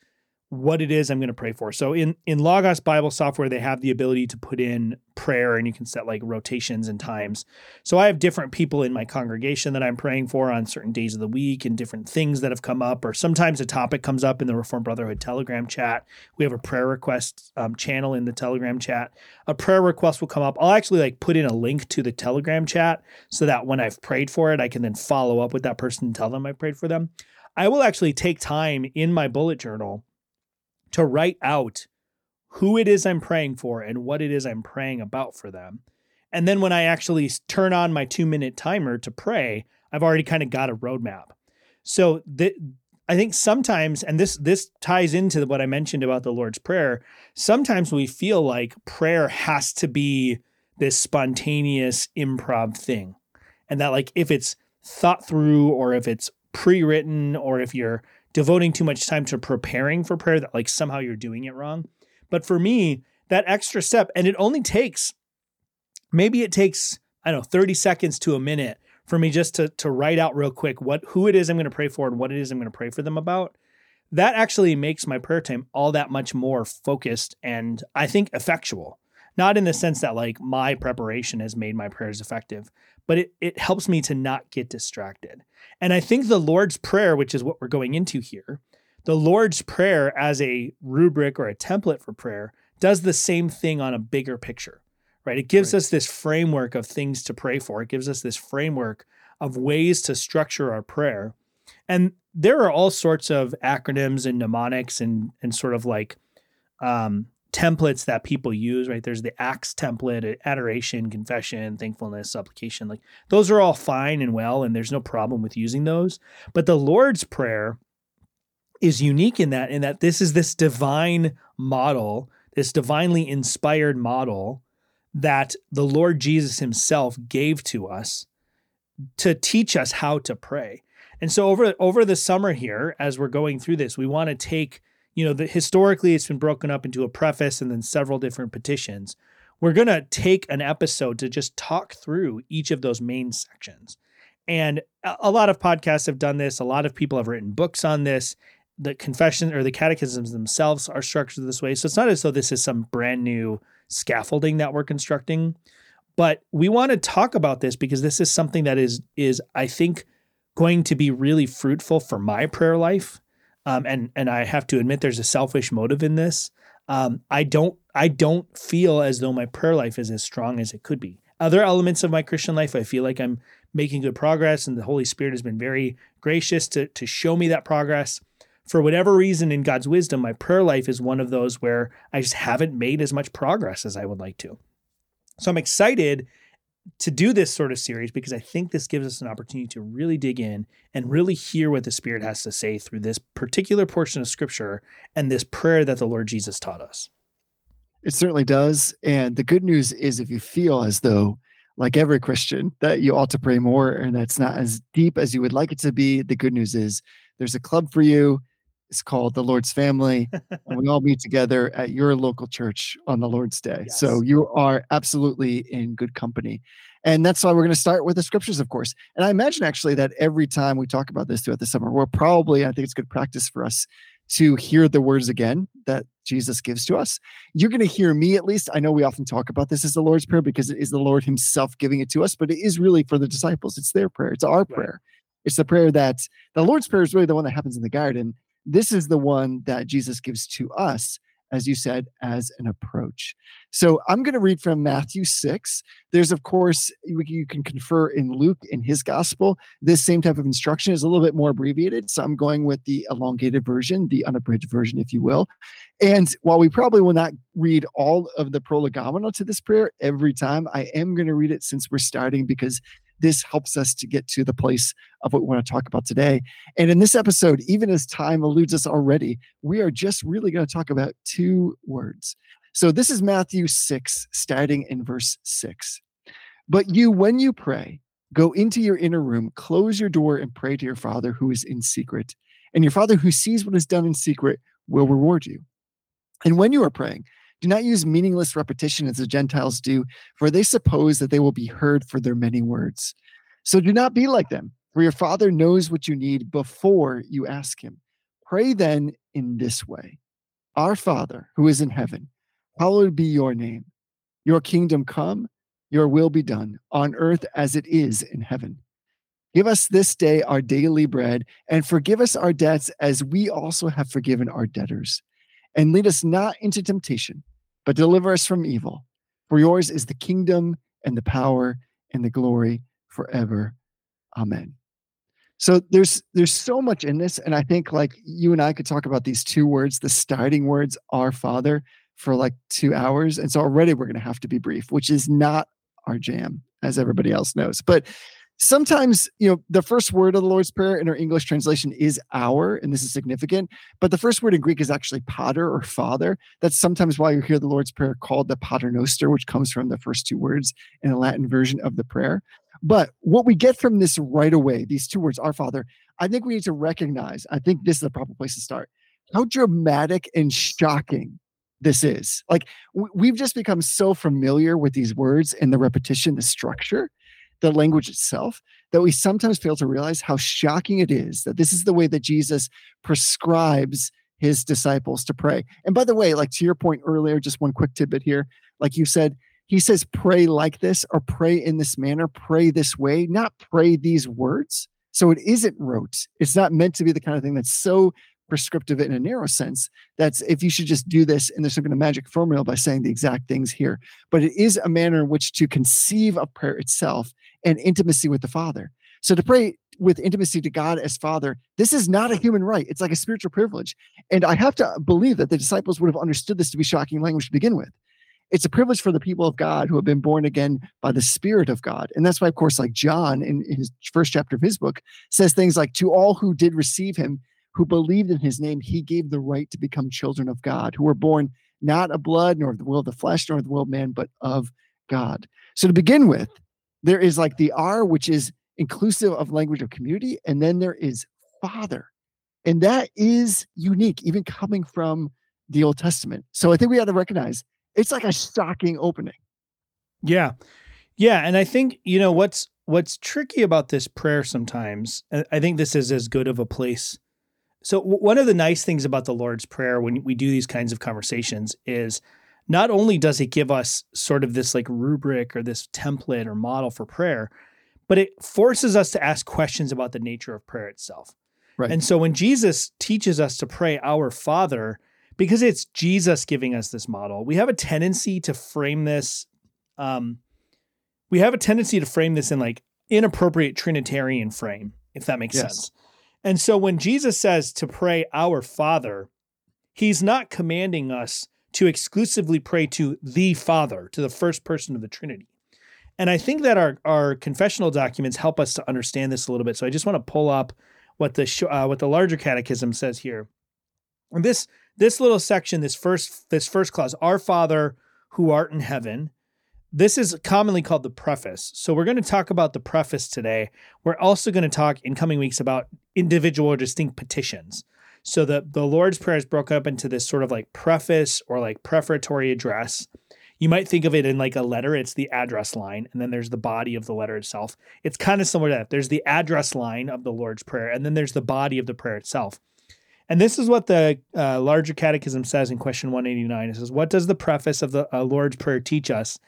what it is I'm going to pray for. So in in Logos Bible software, they have the ability to put in prayer, and you can set like rotations and times. So I have different people in my congregation that I'm praying for on certain days of the week, and different things that have come up, or sometimes a topic comes up in the Reformed Brotherhood Telegram chat. We have a prayer request um, channel in the Telegram chat. A prayer request will come up. I'll actually like put in a link to the Telegram chat so that when I've prayed for it, I can then follow up with that person and tell them I prayed for them. I will actually take time in my bullet journal to write out who it is I'm praying for and what it is I'm praying about for them. And then when I actually turn on my two minute timer to pray, I've already kind of got a roadmap. So the, I think sometimes, and this this ties into what I mentioned about the Lord's Prayer. Sometimes we feel like prayer has to be this spontaneous improv thing, and that like if it's thought through or if it's pre-written or if you're devoting too much time to preparing for prayer that like somehow you're doing it wrong. But for me, that extra step, and it only takes maybe it takes, I don't know, 30 seconds to a minute for me just to to write out real quick what who it is I'm going to pray for and what it is I'm going to pray for them about. That actually makes my prayer time all that much more focused and I think effectual. Not in the sense that like my preparation has made my prayers effective, but it it helps me to not get distracted. And I think the Lord's Prayer, which is what we're going into here, the Lord's Prayer as a rubric or a template for prayer does the same thing on a bigger picture, right? It gives Right. us this framework of things to pray for. It gives us this framework of ways to structure our prayer. And there are all sorts of acronyms and mnemonics and and sort of like um, templates that people use, right? There's the ACTS template, adoration, confession, thankfulness, supplication. Like those are all fine and well, and there's no problem with using those. But the Lord's Prayer is unique in that, in that this is this divine model, this divinely inspired model that the Lord Jesus himself gave to us to teach us how to pray. And so over over the summer here as we're going through this, we want to take, you know, the historically it's been broken up into a preface and then several different petitions. We're going to take an episode to just talk through each of those main sections. And a a lot of podcasts have done this, a lot of people have written books on this. The confession or the catechisms themselves are structured this way. So it's not as though this is some brand new scaffolding that we're constructing but we want to talk about this because this is something that is is I think going to be really fruitful for my prayer life. Um, and and I have to admit there's a selfish motive in this. Um, I don't I don't feel as though my prayer life is as strong as it could be. Other elements of my Christian life, I feel like I'm making good progress, and the Holy Spirit has been very gracious to to show me that progress. For whatever reason, in God's wisdom, my prayer life is one of those where I just haven't made as much progress as I would like to. So I'm excited to do this sort of series because I think this gives us an opportunity to really dig in and really hear what the Spirit has to say through this particular portion of Scripture and this prayer that the Lord Jesus taught us. It certainly does. And the good news is if you feel as though, like every Christian, that you ought to pray more and that's not as deep as you would like it to be, the good news is there's a club for you. It's called the Lord's Family. and we all meet together at your local church on the Lord's Day. So you are absolutely in good company. And that's why we're going to start with the scriptures, of course. And I imagine actually that every time we talk about this throughout the summer, we're probably, I think it's good practice for us to hear the words again that Jesus gives to us. You're going to hear me at least. I know we often talk about this as the Lord's Prayer because it is the Lord Himself giving it to us, but it is really for the disciples. It's their prayer, it's our prayer. It's the prayer that the Lord's Prayer is really the one that happens in the garden. This is the one that Jesus gives to us as you said, as an approach. So I'm going to read from Matthew 6. There's, of course, you, can confer in Luke in his gospel. This same type of instruction is a little bit more abbreviated. So I'm going with the elongated version, the unabridged version, if you will. And while we probably will not read all of the prolegomena to this prayer every time, I am going to read it since we're starting because this helps us to get to the place of what we want to talk about today. And in this episode, even as time eludes us already, we are just really going to talk about two words. So this is Matthew 6, starting in verse 6. But you, when you pray, go into your inner room, close your door, and pray to your Father who is in secret. And your Father who sees what is done in secret will reward you. And when you are praying, do not use meaningless repetition as the Gentiles do, for they suppose that they will be heard for their many words. So do not be like them, for your Father knows what you need before you ask Him. Pray then in this way Our Father, who is in heaven, hallowed be your name. Your kingdom come, your will be done, on earth as it is in heaven. Give us this day our daily bread, and forgive us our debts as we also have forgiven our debtors and lead us not into temptation, but deliver us from evil. For yours is the kingdom and the power and the glory forever. Amen. So there's there's so much in this, and I think like you and I could talk about these two words, the starting words, our Father, for like two hours. And so already we're going to have to be brief, which is not our jam, as everybody else knows. But sometimes you know the first word of the lord's prayer in our english translation is our and this is significant but the first word in greek is actually pater or father. That's sometimes why you hear the lord's prayer called the pater noster which comes from the first two words in the latin version of the prayer. But what we get from this right away these two words our father i think we need to recognize i think this is the proper place to start how dramatic and shocking this is. Like we've just become so familiar with these words and the repetition the structure the language itself that we sometimes fail to realize how shocking it is that this is the way that Jesus prescribes his disciples to pray. And by the way, like to your point earlier, just one quick tidbit here. Like you said, he says, pray like this or pray in this manner, pray this way, not pray these words. So it isn't rote. It's not meant to be the kind of thing that's so prescriptive in a narrow sense. That's if you should just do this and there's some kind of magic formula by saying the exact things here. But it is a manner in which to conceive of prayer itself and intimacy with the Father. So to pray with intimacy to God as Father, this is not a human right. It's like a spiritual privilege. And I have to believe that the disciples would have understood this to be shocking language to begin with. It's a privilege for the people of God who have been born again by the Spirit of God. And that's why, of course, like John in his first chapter of his book says things like, To all who did receive him, who believed in his name, he gave the right to become children of God, who were born not of blood, nor of the will of the flesh, nor of the will of man, but of God. So to begin with, there is like the R, which is inclusive of language of community, and then there is Father. And that is unique, even coming from the Old Testament. So I think we have to recognize it's like a shocking opening. Yeah. Yeah. And I think, you know, what's what's tricky about this prayer sometimes, I think this is as good of a place. So one of the nice things about the Lord's Prayer when we do these kinds of conversations is not only does it give us sort of this like rubric or this template or model for prayer, but it forces us to ask questions about the nature of prayer itself. Right. And so when Jesus teaches us to pray our Father, because it's Jesus giving us this model, we have a tendency to frame this. Um, we have a tendency to frame this in like inappropriate Trinitarian frame, if that makes Yes. sense. And so when Jesus says to pray our Father, he's not commanding us to exclusively pray to the Father, to the first person of the Trinity. And I think that our, our confessional documents help us to understand this a little bit. So I just want to pull up what the sh- uh, what the larger catechism says here. And this this little section, this first this first clause, Our Father who art in heaven, this is commonly called the preface. So we're going to talk about the preface today. We're also going to talk in coming weeks about individual or distinct petitions. So the the Lord's Prayer is broken up into this sort of like preface or like prefatory address. You might think of it in like a letter. It's the address line, and then there's the body of the letter itself. It's kind of similar to that. There's the address line of the Lord's Prayer, and then there's the body of the prayer itself. And this is what the uh, larger catechism says in question 189. It says, What does the preface of the uh, Lord's Prayer teach us?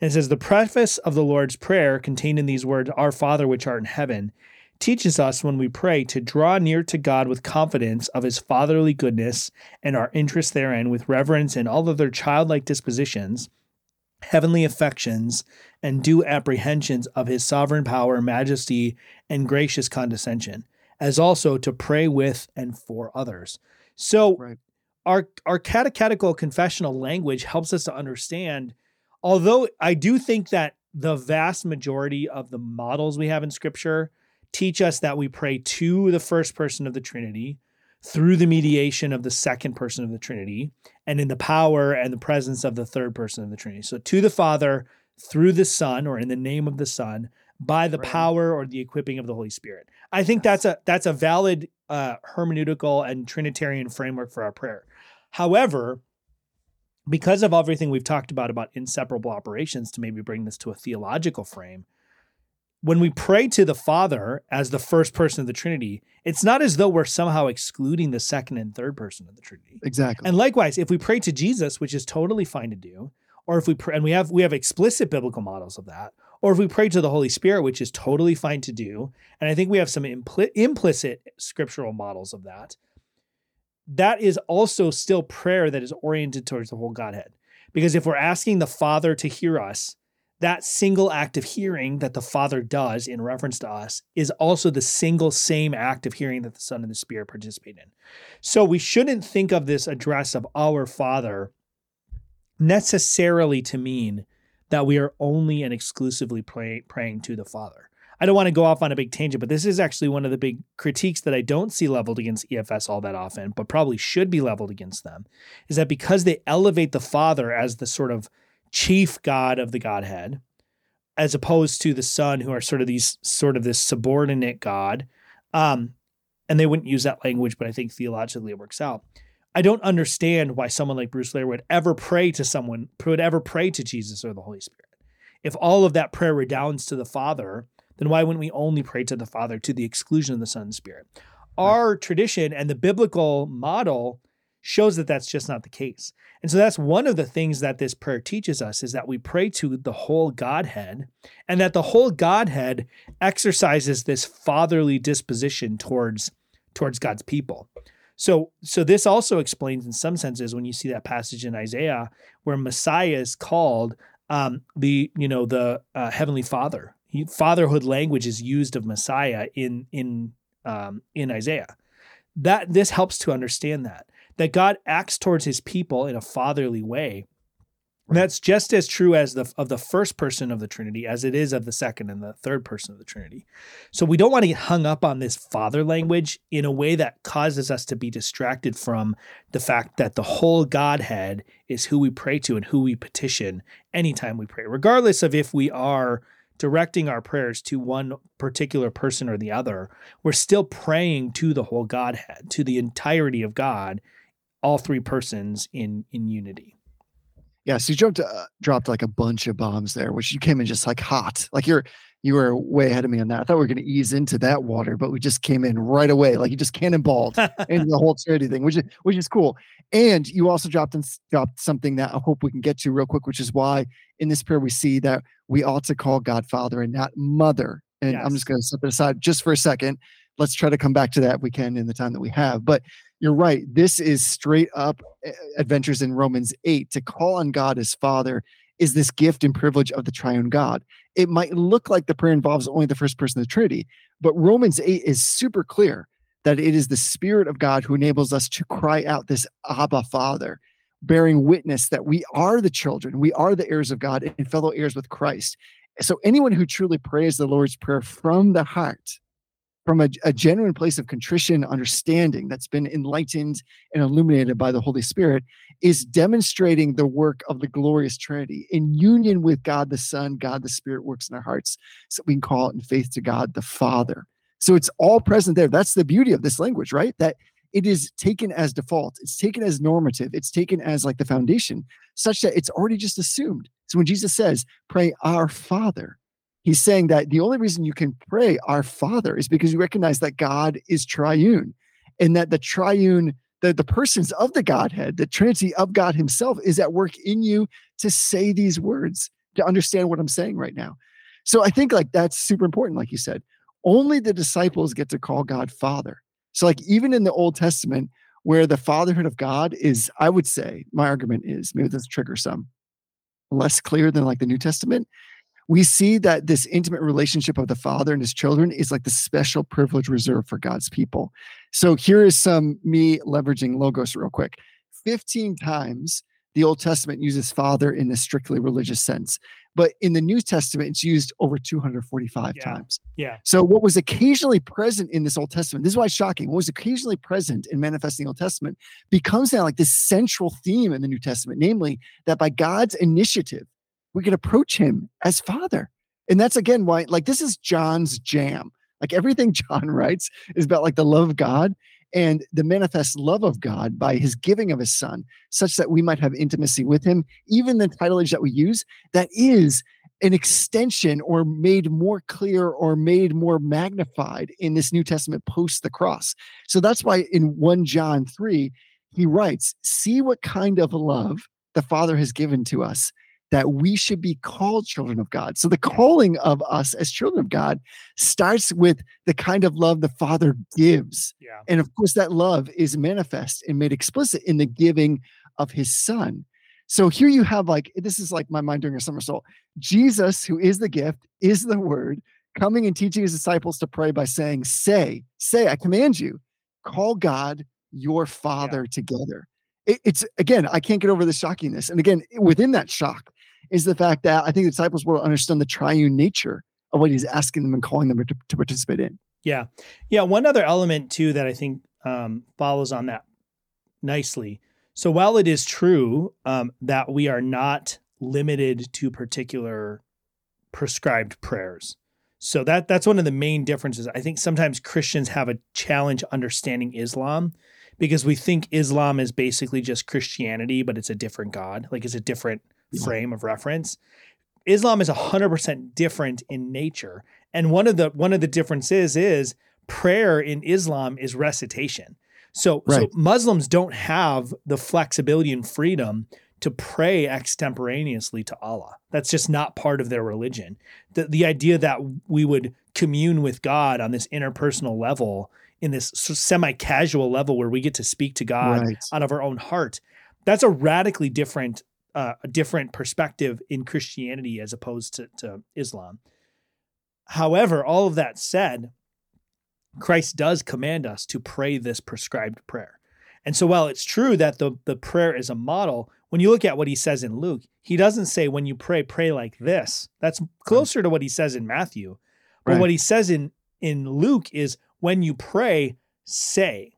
And it says, The preface of the Lord's Prayer contained in these words, Our Father which art in heaven, teaches us when we pray to draw near to God with confidence of his fatherly goodness and our interest therein with reverence and all other childlike dispositions, heavenly affections, and due apprehensions of his sovereign power, majesty, and gracious condescension, as also to pray with and for others. So Right. our our catechetical confessional language helps us to understand although I do think that the vast majority of the models we have in scripture teach us that we pray to the first person of the Trinity through the mediation of the second person of the Trinity and in the power and the presence of the third person of the Trinity. So to the Father through the Son or in the name of the Son by the Right. power or the equipping of the Holy Spirit. I think that's a that's a valid uh, hermeneutical and trinitarian framework for our prayer. However, because of everything we've talked about about inseparable operations to maybe bring this to a theological frame when we pray to the father as the first person of the trinity it's not as though we're somehow excluding the second and third person of the trinity Exactly. and likewise if we pray to jesus which is totally fine to do or if we pray and we have we have explicit biblical models of that or if we pray to the holy spirit which is totally fine to do and i think we have some impli- implicit scriptural models of that that is also still prayer that is oriented towards the whole Godhead. Because if we're asking the Father to hear us, that single act of hearing that the Father does in reference to us is also the single same act of hearing that the Son and the Spirit participate in. So we shouldn't think of this address of our Father necessarily to mean that we are only and exclusively pray, praying to the Father. I don't want to go off on a big tangent, but this is actually one of the big critiques that I don't see leveled against EFS all that often, but probably should be leveled against them, is that because they elevate the Father as the sort of chief God of the Godhead, as opposed to the Son, who are sort of these sort of this subordinate God, um, and they wouldn't use that language, but I think theologically it works out. I don't understand why someone like Bruce Ware would ever pray to someone, would ever pray to Jesus or the Holy Spirit. If all of that prayer redounds to the Father, then why wouldn't we only pray to the Father to the exclusion of the Son and Spirit? Our tradition and the biblical model shows that that's just not the case. And so that's one of the things that this prayer teaches us is that we pray to the whole Godhead and that the whole Godhead exercises this fatherly disposition towards towards God's people. So so this also explains in some senses when you see that passage in Isaiah where Messiah is called um, the you know the uh, heavenly Father. He, fatherhood language is used of Messiah in in um, in Isaiah. That this helps to understand that that God acts towards His people in a fatherly way. And that's just as true as the of the first person of the Trinity as it is of the second and the third person of the Trinity. So we don't want to get hung up on this father language in a way that causes us to be distracted from the fact that the whole Godhead is who we pray to and who we petition anytime we pray, regardless of if we are directing our prayers to one particular person or the other. We're still praying to the whole Godhead, to the entirety of God, all three persons in in unity. Yeah, so you jumped, uh, dropped like a bunch of bombs there, which you came in just like hot. Like you're, you were way ahead of me on that. I thought we were going to ease into that water, but we just came in right away. Like you just cannonballed [laughs] into the whole charity thing, which is which is cool. And you also dropped in, dropped something that I hope we can get to real quick, which is why in this prayer we see that we ought to call God Father and not Mother. And I'm just going to set it aside just for a second. Let's try to come back to that if we can in the time that we have. But you're right. This is straight up uh, adventures in Romans 8 to call on God as Father is this gift and privilege of the triune God. It might look like the prayer involves only the first person of the Trinity, but Romans 8 is super clear that it is the Spirit of God who enables us to cry out this Abba Father, bearing witness that we are the children, we are the heirs of God and fellow heirs with Christ. So anyone who truly prays the Lord's Prayer from the heart, from a, a genuine place of contrition, understanding that's been enlightened and illuminated by the Holy Spirit, is demonstrating the work of the glorious Trinity in union with God the Son, God the Spirit works in our hearts, so we can call it in faith to God the Father. So it's all present there. That's the beauty of this language, right? That it is taken as default, it's taken as normative, it's taken as like the foundation, such that it's already just assumed. So when Jesus says, pray our Father, he's saying that the only reason you can pray our Father is because you recognize that God is triune and that the triune the, the persons of the Godhead, the Trinity of God Himself, is at work in you to say these words, to understand what I'm saying right now. So I think like that's super important, like you said. only the disciples get to call God Father. So, like, even in the Old Testament, where the fatherhood of God is, I would say, my argument is maybe this trigger some less clear than like the New Testament. We see that this intimate relationship of the father and his children is like the special privilege reserved for God's people. So here is some me leveraging logos real quick. 15 times the Old Testament uses father in a strictly religious sense. But in the New Testament, it's used over 245 Yeah. times. Yeah. So, what was occasionally present in this Old Testament, this is why it's shocking, what was occasionally present in manifesting Old Testament becomes now like this central theme in the New Testament, namely that by God's initiative, we can approach him as Father. And that's again why, like, this is John's jam. Like, everything [laughs] John writes is about like the love of God and the manifest love of God by his giving of his son, such that we might have intimacy with him. Even the titleage that we use, that is an extension or made more clear or made more magnified in this New Testament post the cross. So that's why in 1 John 3, he writes, See what kind of love the Father has given to us that we should be called children of God. So the calling of us as children of God starts with the kind of love the Father gives. Yeah. And of course, that love is manifest and made explicit in the giving of his son. So here you have like, this is like my mind doing a somersault. Jesus, who is the gift, is the word, coming and teaching his disciples to pray by saying, Say, say, I command you, call God your Father together. It's again, I can't get over the shockingness. And again, within that shock is the fact that I think the disciples will understand the triune nature of what he's asking them and calling them to, to participate in. Yeah. Yeah. One other element too that I think um, follows on that nicely. So while it is true um, that we are not limited to particular prescribed prayers, so that that's one of the main differences. I think sometimes Christians have a challenge understanding Islam because we think Islam is basically just Christianity, but it's a different God, like it's a different. Frame of reference. Islam is 100% different in nature. And one of the one of the differences is prayer in Islam is recitation. So so Muslims don't have the flexibility and freedom to pray extemporaneously to Allah. That's just not part of their religion. The the idea that we would commune with God on this interpersonal level in this semi-casual level where we get to speak to God Right. out of our own heart. That's a radically different uh, a different perspective in Christianity as opposed to, to Islam. However, all of that said, Christ does command us to pray this prescribed prayer. And so while it's true that the, the prayer is a model, when you look at what he says in Luke, he doesn't say when you pray, pray like this. That's closer to what he says in Matthew. But Right. what he says in, in Luke is when you pray, say.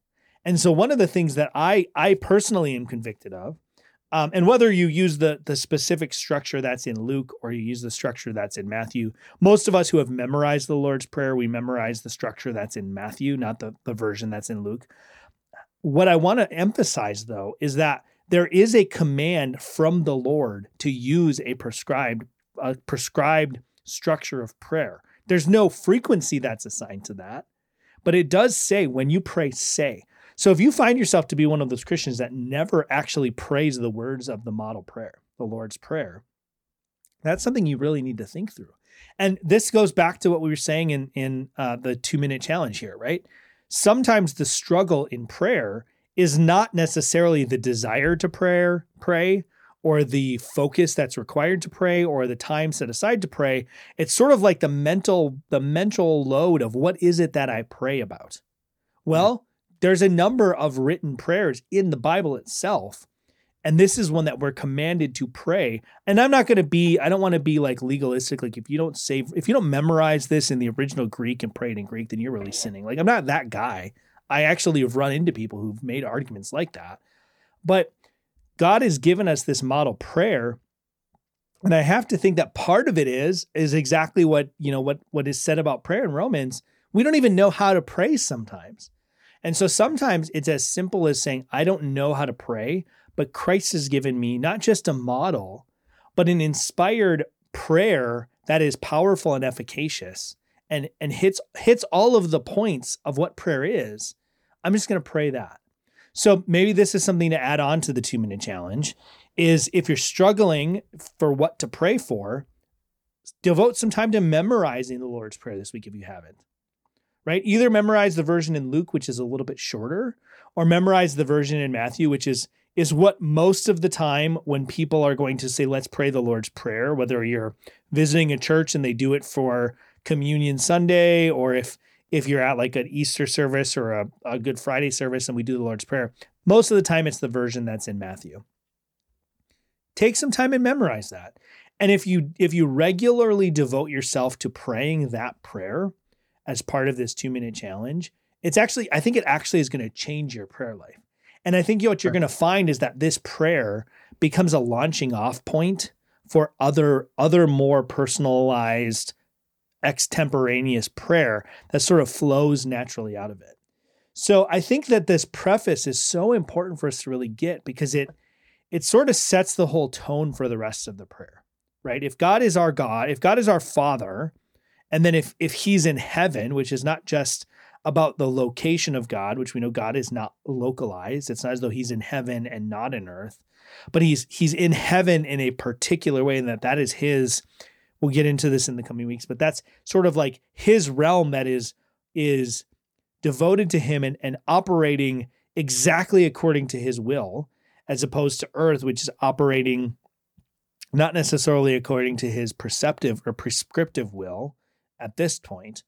And so one of the things that I I personally am convicted of, um, and whether you use the the specific structure that's in Luke or you use the structure that's in Matthew, most of us who have memorized the Lord's Prayer, we memorize the structure that's in Matthew, not the, the version that's in Luke. What I want to emphasize though is that there is a command from the Lord to use a prescribed a prescribed structure of prayer. There's no frequency that's assigned to that, but it does say when you pray, say. So if you find yourself to be one of those Christians that never actually prays the words of the model prayer, the Lord's Prayer, that's something you really need to think through. And this goes back to what we were saying in in uh, the two minute challenge here, right? Sometimes the struggle in prayer is not necessarily the desire to prayer pray or the focus that's required to pray or the time set aside to pray it's sort of like the mental the mental load of what is it that i pray about well there's a number of written prayers in the bible itself and this is one that we're commanded to pray. And i'm not going to be i don't want to be like legalistic like if you don't say if you don't memorize this in the original greek and pray it in greek then you're really sinning. Like i'm not that guy. I actually have run into people who've made arguments like that. But god has given us this model prayer and i have to think that part of it is is exactly what you know what what is said about prayer in romans. We don't even know how to pray sometimes and so sometimes it's as simple as saying i don't know how to pray but christ has given me not just a model but an inspired prayer that is powerful and efficacious and and hits hits all of the points of what prayer is. I'm just going to pray that. So maybe this is something to add on to the 2 minute challenge is if you're struggling for what to pray for devote some time to memorizing the lord's prayer this week if you haven't right? Either memorize the version in Luke, which is a little bit shorter, or memorize the version in Matthew, which is is what most of the time when people are going to say, let's pray the Lord's Prayer, whether you're visiting a church and they do it for Communion Sunday, or if if you're at like an Easter service or a, a Good Friday service and we do the Lord's Prayer, most of the time it's the version that's in Matthew. Take some time and memorize that. And if you if you regularly devote yourself to praying that prayer as part of this 2-minute challenge, it's actually I think it actually is going to change your prayer life. And I think what you're going to find is that this prayer becomes a launching off point for other other more personalized extemporaneous prayer that sort of flows naturally out of it. So I think that this preface is so important for us to really get because it it sort of sets the whole tone for the rest of the prayer. Right? If God is our God, if God is our father, and then if if he's in heaven, which is not just about the location of God, which we know God is not localized. It's not as though he's in heaven and not in earth, but he's he's in heaven in a particular way and that that is his we'll get into this in the coming weeks, but that's sort of like his realm that is is devoted to him and, and operating exactly according to his will, as opposed to earth, which is operating not necessarily according to his preceptive or prescriptive will at this point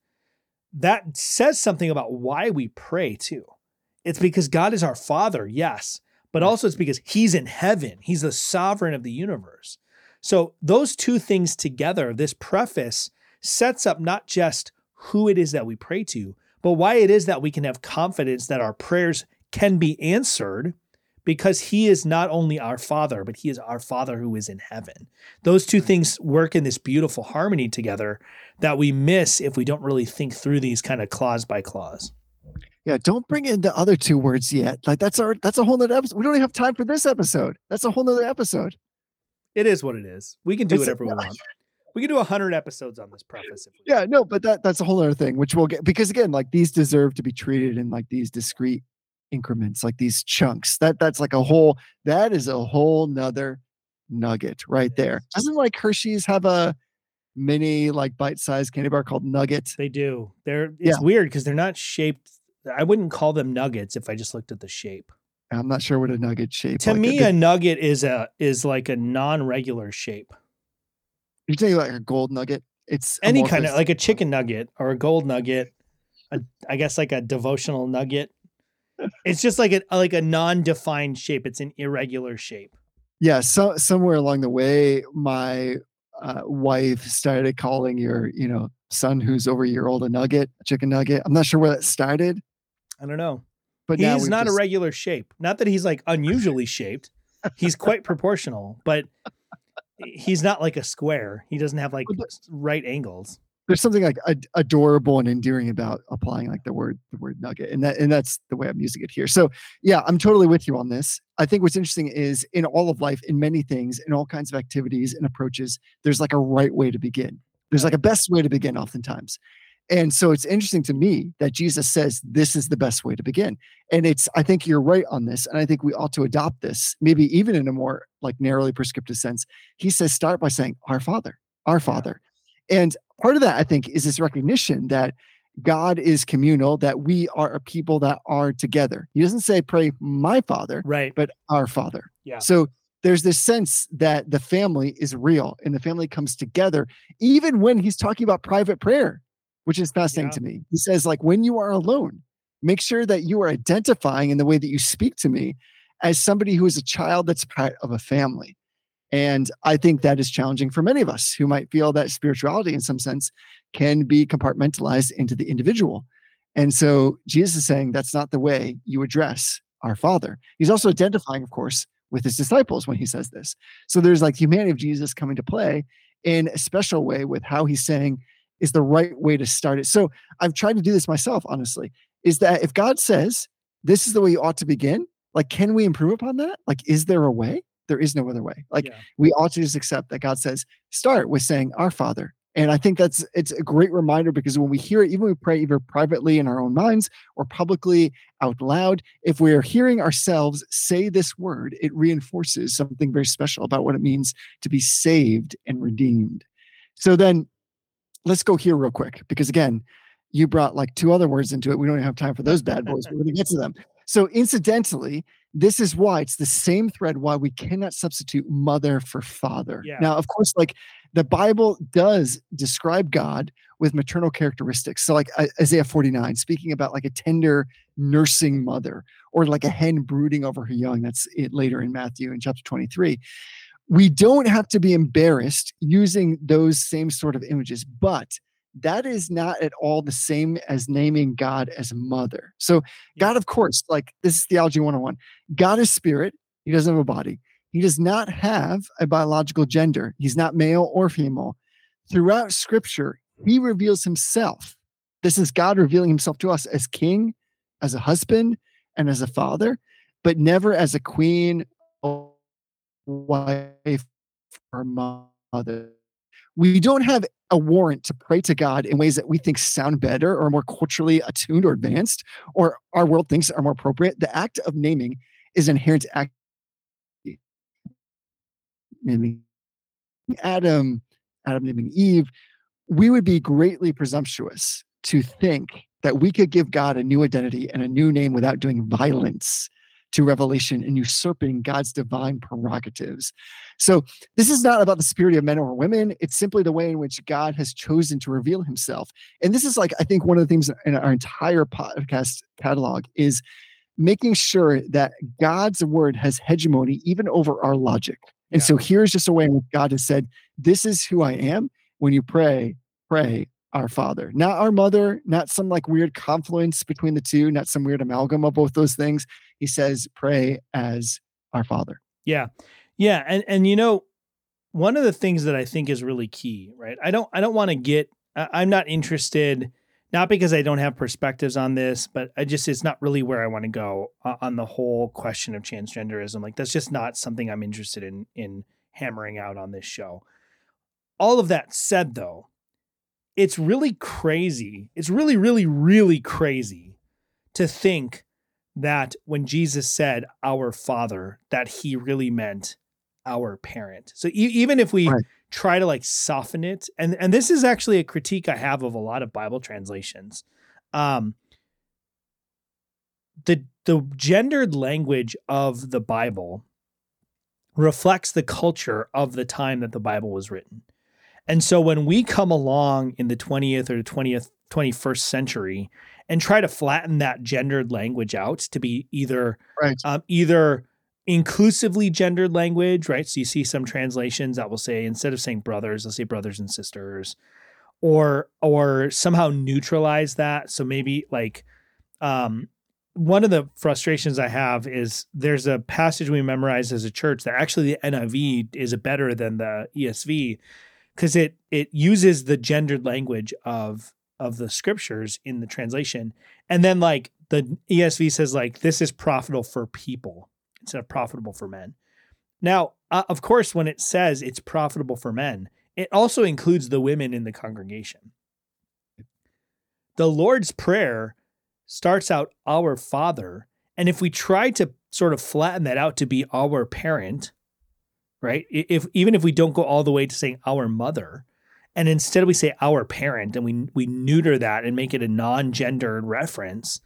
that says something about why we pray too. It's because God is our Father, yes, but mm. also it's because He's in heaven. He's the sovereign of the universe. So, those two things together, this preface sets up not just who it is that we pray to, but why it is that we can have confidence that our prayers can be answered because he is not only our father, but he is our father who is in heaven. Those two mm-hmm. things work in this beautiful harmony together that we miss if we don't really think through these kind of clause by clause. Yeah, don't bring in the other two words yet. Like that's our that's a whole nother episode. We don't even have time for this episode. That's a whole nother episode. It is what it is. We can do It's- whatever we [laughs] want. We can do a hundred episodes on this preface. Yeah, no, but that that's a whole other thing, which we'll get because again, like these deserve to be treated in like these discrete increments, like these chunks. That that's like a whole that is a whole nother nugget right there. Doesn't like Hershey's have a mini like bite-sized candy bar called Nugget? They do. They're it's weird because they're not shaped. I wouldn't call them nuggets if I just looked at the shape. I'm not sure what a nugget shape. To like, me, the- a nugget is a is like a non-regular shape. you're talking like a gold nugget. It's Any kind of like a chicken nugget or a gold nugget. A, I guess like a devotional nugget. It's just like a like a non-defined shape. It's an irregular shape. yeah. So somewhere along the way, my uh, wife started calling your you know son who's over a year old a nugget, a chicken nugget. I'm not sure where that started, I don't know. but he's not just- a regular shape. Not that he's like unusually shaped. He's quite [laughs] proportional, but he's not like a square. He doesn't have like right angles. There's something like ad- adorable and endearing about applying like the word the word nugget and that and that's the way i'm using it here. So yeah i'm totally with you on this. I think what's interesting is in all of life in many things in all kinds of activities and approaches there's like a right way to begin. There's like a best way to begin oftentimes. And so it's interesting to me that jesus says this is the best way to begin. And it's i think you're right on this and i think we ought to adopt this maybe even in a more like narrowly prescriptive sense. He says start by saying our father our father and part of that, I think, is this recognition that God is communal, that we are a people that are together. He doesn't say, pray my father, Right. but our father. Yeah. So there's this sense that the family is real and the family comes together, even when he's talking about private prayer, which is fascinating Yeah. to me. He says, like, when you are alone, make sure that you are identifying in the way that you speak to me as somebody who is a child that's part of a family. And I think that is challenging for many of us who might feel that spirituality, in some sense, can be compartmentalized into the individual. And so Jesus is saying that's not the way you address our Father. He's also identifying, of course, with his disciples when he says this. So there's like humanity of Jesus coming to play in a special way with how he's saying is the right way to start it. So I've tried to do this myself, honestly, is that if God says this is the way you ought to begin, like, can we improve upon that? Like, is there a way? There is no other way. Like, Yeah. we ought to just accept that God says, start with saying, Our Father. And I think that's it's a great reminder because when we hear it, even when we pray either privately in our own minds or publicly out loud, if we are hearing ourselves say this word, it reinforces something very special about what it means to be saved and redeemed. So then let's go here real quick because again, you brought like two other words into it. We don't have time for those bad boys. We're going to get to them. So, incidentally, this is why it's the same thread why we cannot substitute mother for father. Yeah. Now, of course, like the Bible does describe God with maternal characteristics. So, like Isaiah 49, speaking about like a tender nursing mother or like a hen brooding over her young. That's it later in Matthew in chapter 23. We don't have to be embarrassed using those same sort of images, but that is not at all the same as naming God as mother. So, God, of course, like this is theology 101. God is spirit, he doesn't have a body. He does not have a biological gender. He's not male or female. Throughout scripture, he reveals himself. This is God revealing himself to us as king, as a husband, and as a father, but never as a queen or wife or mother. We don't have a warrant to pray to God in ways that we think sound better or more culturally attuned or advanced, or our world thinks are more appropriate. The act of naming is an inherent act. Naming Adam, Adam naming Eve, we would be greatly presumptuous to think that we could give God a new identity and a new name without doing violence to revelation and usurping God's divine prerogatives. So, this is not about the spirit of men or women. It's simply the way in which God has chosen to reveal himself. And this is like, I think, one of the things in our entire podcast catalog is making sure that God's word has hegemony even over our logic. And Yeah. so, here's just a way in which God has said, This is who I am. When you pray, pray our Father, not our mother, not some like weird confluence between the two, not some weird amalgam of both those things. He says, pray as our Father. Yeah. Yeah. And and you know, one of the things that I think is really key, right? I don't I don't want to get I'm not interested not because I don't have perspectives on this, but I just it's not really where I want to go uh, on the whole question of transgenderism. Like that's just not something I'm interested in in hammering out on this show. All of that said though, it's really crazy. It's really really really crazy to think that when Jesus said our father that he really meant our parent. So e- even if we Right. try to like soften it and and this is actually a critique I have of a lot of Bible translations. Um the the gendered language of the Bible reflects the culture of the time that the Bible was written. And so when we come along in the 20th or 20th 21st century and try to flatten that gendered language out to be either Right. um, either inclusively gendered language, right? So you see some translations that will say instead of saying brothers, they'll say brothers and sisters, or or somehow neutralize that. So maybe like um, one of the frustrations I have is there's a passage we memorized as a church that actually the NIV is better than the ESV because it it uses the gendered language of of the scriptures in the translation and then like the ESV says like this is profitable for people instead of profitable for men. Now, uh, of course, when it says it's profitable for men, it also includes the women in the congregation. The Lord's Prayer starts out our Father, and if we try to sort of flatten that out to be our parent, right? If even if we don't go all the way to saying our mother, and instead we say our parent and we we neuter that and make it a non-gendered reference,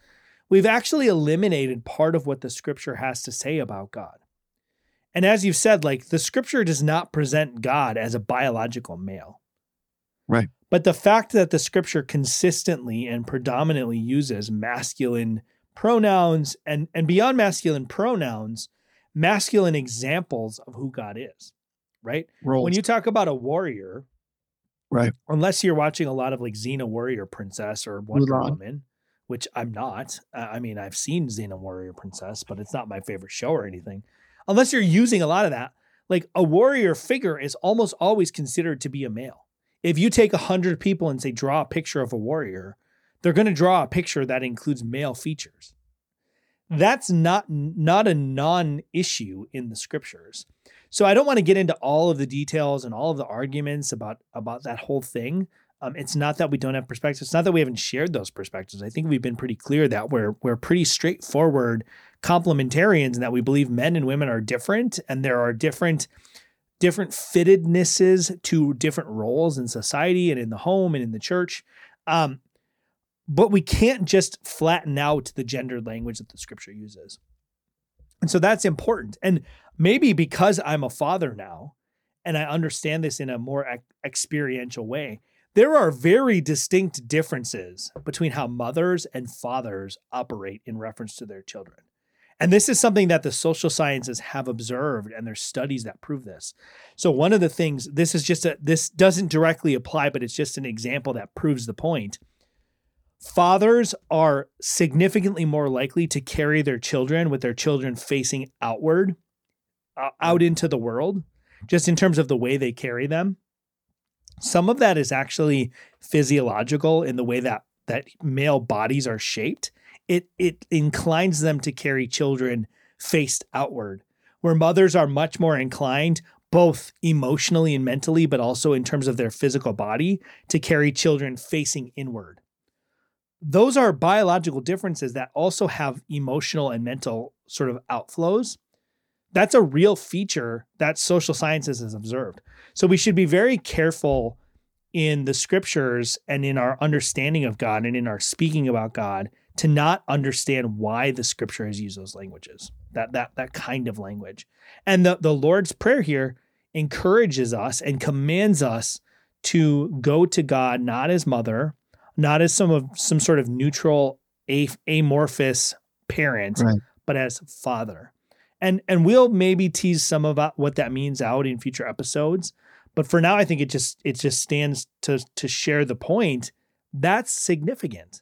we've actually eliminated part of what the scripture has to say about God. And as you've said, like the scripture does not present God as a biological male. Right. But the fact that the scripture consistently and predominantly uses masculine pronouns and, and beyond masculine pronouns, masculine examples of who God is, right? Roles. When you talk about a warrior, Right. Unless you're watching a lot of like Xena Warrior Princess or Wonder Mulan. Woman, which I'm not. Uh, I mean, I've seen Xena Warrior Princess, but it's not my favorite show or anything. Unless you're using a lot of that, like a warrior figure is almost always considered to be a male. If you take a hundred people and say draw a picture of a warrior, they're going to draw a picture that includes male features. That's not not a non-issue in the scriptures. So I don't want to get into all of the details and all of the arguments about about that whole thing. Um, it's not that we don't have perspectives. It's not that we haven't shared those perspectives. I think we've been pretty clear that we're we're pretty straightforward complementarians and that we believe men and women are different and there are different different fittednesses to different roles in society and in the home and in the church. Um, but we can't just flatten out the gendered language that the scripture uses. And so that's important. And maybe because I'm a father now and I understand this in a more ex- experiential way, there are very distinct differences between how mothers and fathers operate in reference to their children. And this is something that the social sciences have observed, and there's studies that prove this. So, one of the things, this is just a, this doesn't directly apply, but it's just an example that proves the point. Fathers are significantly more likely to carry their children with their children facing outward, uh, out into the world, just in terms of the way they carry them. Some of that is actually physiological in the way that that male bodies are shaped. It it inclines them to carry children faced outward, where mothers are much more inclined both emotionally and mentally, but also in terms of their physical body, to carry children facing inward. Those are biological differences that also have emotional and mental sort of outflows. That's a real feature that social sciences has observed. So we should be very careful in the scriptures and in our understanding of God and in our speaking about God to not understand why the scripture has used those languages, that that that kind of language. And the, the Lord's Prayer here encourages us and commands us to go to God not as mother, not as some of some sort of neutral amorphous parent, right. but as father. And and we'll maybe tease some about what that means out in future episodes. But for now, I think it just it just stands to to share the point. That's significant.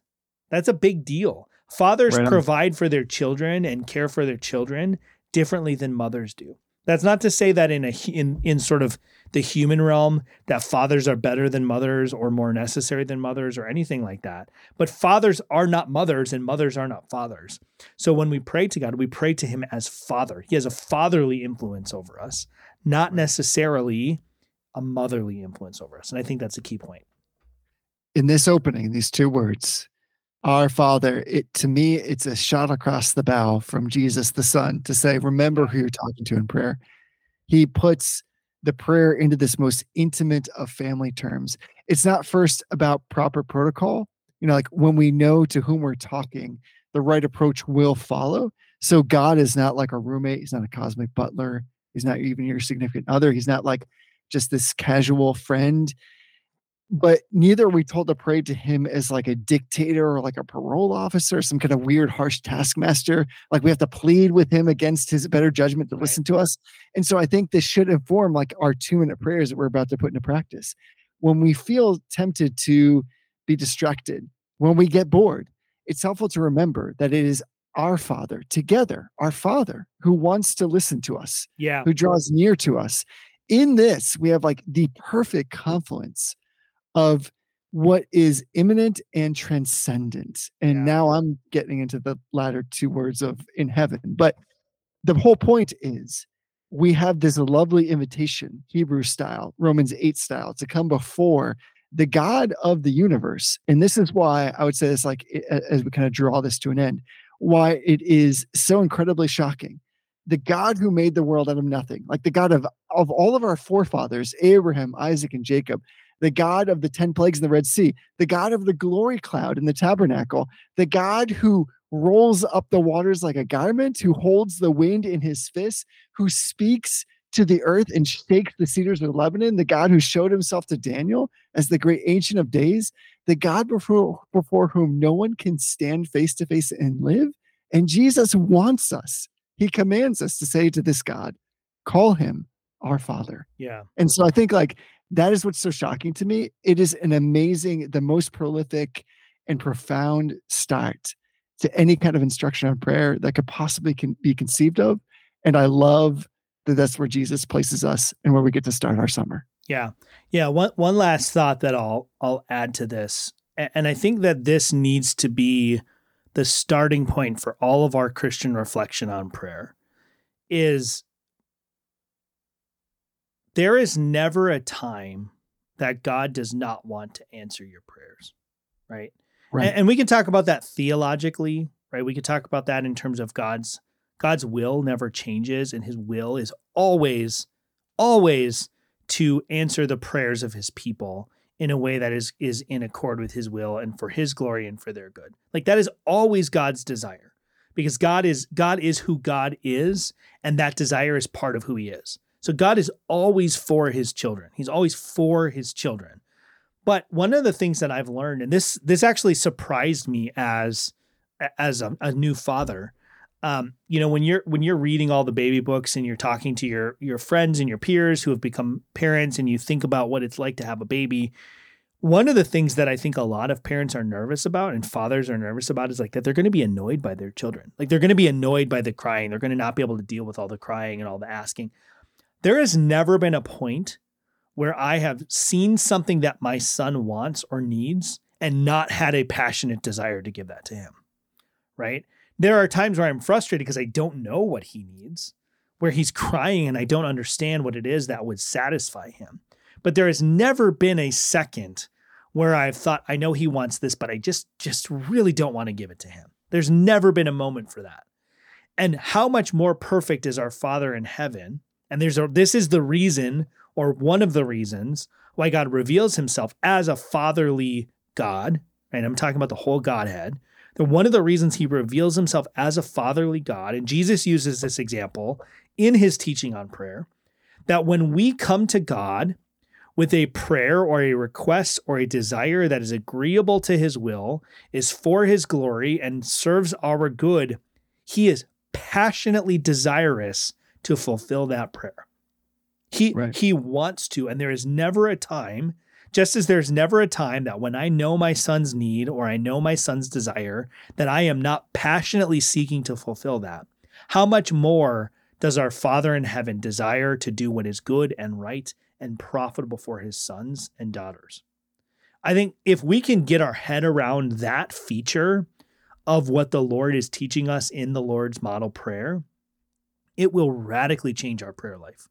That's a big deal. Fathers right provide for their children and care for their children differently than mothers do. That's not to say that in a in in sort of the human realm that fathers are better than mothers or more necessary than mothers or anything like that. But fathers are not mothers and mothers are not fathers. So when we pray to God, we pray to him as father. He has a fatherly influence over us, not necessarily a motherly influence over us. And I think that's a key point. In this opening, these two words, our Father, it to me, it's a shot across the bow from Jesus the Son to say, remember who you're talking to in prayer. He puts the prayer into this most intimate of family terms. It's not first about proper protocol. You know, like when we know to whom we're talking, the right approach will follow. So God is not like a roommate, he's not a cosmic butler, he's not even your significant other, he's not like just this casual friend. But neither are we told to pray to him as like a dictator or like a parole officer, some kind of weird, harsh taskmaster. Like we have to plead with him against his better judgment to right. listen to us. And so I think this should inform like our two minute prayers that we're about to put into practice. When we feel tempted to be distracted, when we get bored, it's helpful to remember that it is our Father together, our Father who wants to listen to us, yeah, who draws near to us in this, we have like the perfect confluence of what is immanent and transcendent. And yeah. now I'm getting into the latter two words of in heaven. But the whole point is we have this lovely invitation, Hebrew style, Romans 8 style, to come before the God of the universe. And this is why I would say this, like, as we kind of draw this to an end, why it is so incredibly shocking the God who made the world out of nothing, like the God of, of all of our forefathers, Abraham, Isaac, and Jacob, the God of the 10 plagues in the Red Sea, the God of the glory cloud in the tabernacle, the God who rolls up the waters like a garment, who holds the wind in his fist, who speaks to the earth and shakes the cedars of Lebanon, the God who showed himself to Daniel as the great ancient of days, the God before, before whom no one can stand face to face and live. And Jesus wants us he commands us to say to this God, call him our Father. Yeah. And so I think like that is what's so shocking to me. It is an amazing, the most prolific and profound start to any kind of instruction on prayer that could possibly can be conceived of. And I love that that's where Jesus places us and where we get to start our summer. Yeah. Yeah. One one last thought that I'll I'll add to this. And I think that this needs to be the starting point for all of our Christian reflection on prayer is there is never a time that God does not want to answer your prayers, right? Right. And, and we can talk about that theologically, right? We could talk about that in terms of God's God's will never changes and his will is always always to answer the prayers of his people in a way that is is in accord with his will and for his glory and for their good. Like that is always God's desire. Because God is God is who God is and that desire is part of who he is. So God is always for his children. He's always for his children. But one of the things that I've learned and this this actually surprised me as as a, a new father um, you know when you're when you're reading all the baby books and you're talking to your your friends and your peers who have become parents and you think about what it's like to have a baby one of the things that i think a lot of parents are nervous about and fathers are nervous about is like that they're going to be annoyed by their children like they're going to be annoyed by the crying they're going to not be able to deal with all the crying and all the asking there has never been a point where i have seen something that my son wants or needs and not had a passionate desire to give that to him right there are times where I'm frustrated because I don't know what he needs, where he's crying and I don't understand what it is that would satisfy him. But there has never been a second where I've thought I know he wants this, but I just just really don't want to give it to him. There's never been a moment for that. And how much more perfect is our Father in heaven? And there's a this is the reason or one of the reasons why God reveals himself as a fatherly God, right? I'm talking about the whole Godhead that one of the reasons he reveals himself as a fatherly God, and Jesus uses this example in his teaching on prayer, that when we come to God with a prayer or a request or a desire that is agreeable to his will, is for his glory, and serves our good, he is passionately desirous to fulfill that prayer. He, Right. he wants to, and there is never a time just as there's never a time that when I know my son's need or I know my son's desire, that I am not passionately seeking to fulfill that. How much more does our Father in heaven desire to do what is good and right and profitable for his sons and daughters? I think if we can get our head around that feature of what the Lord is teaching us in the Lord's model prayer, it will radically change our prayer life.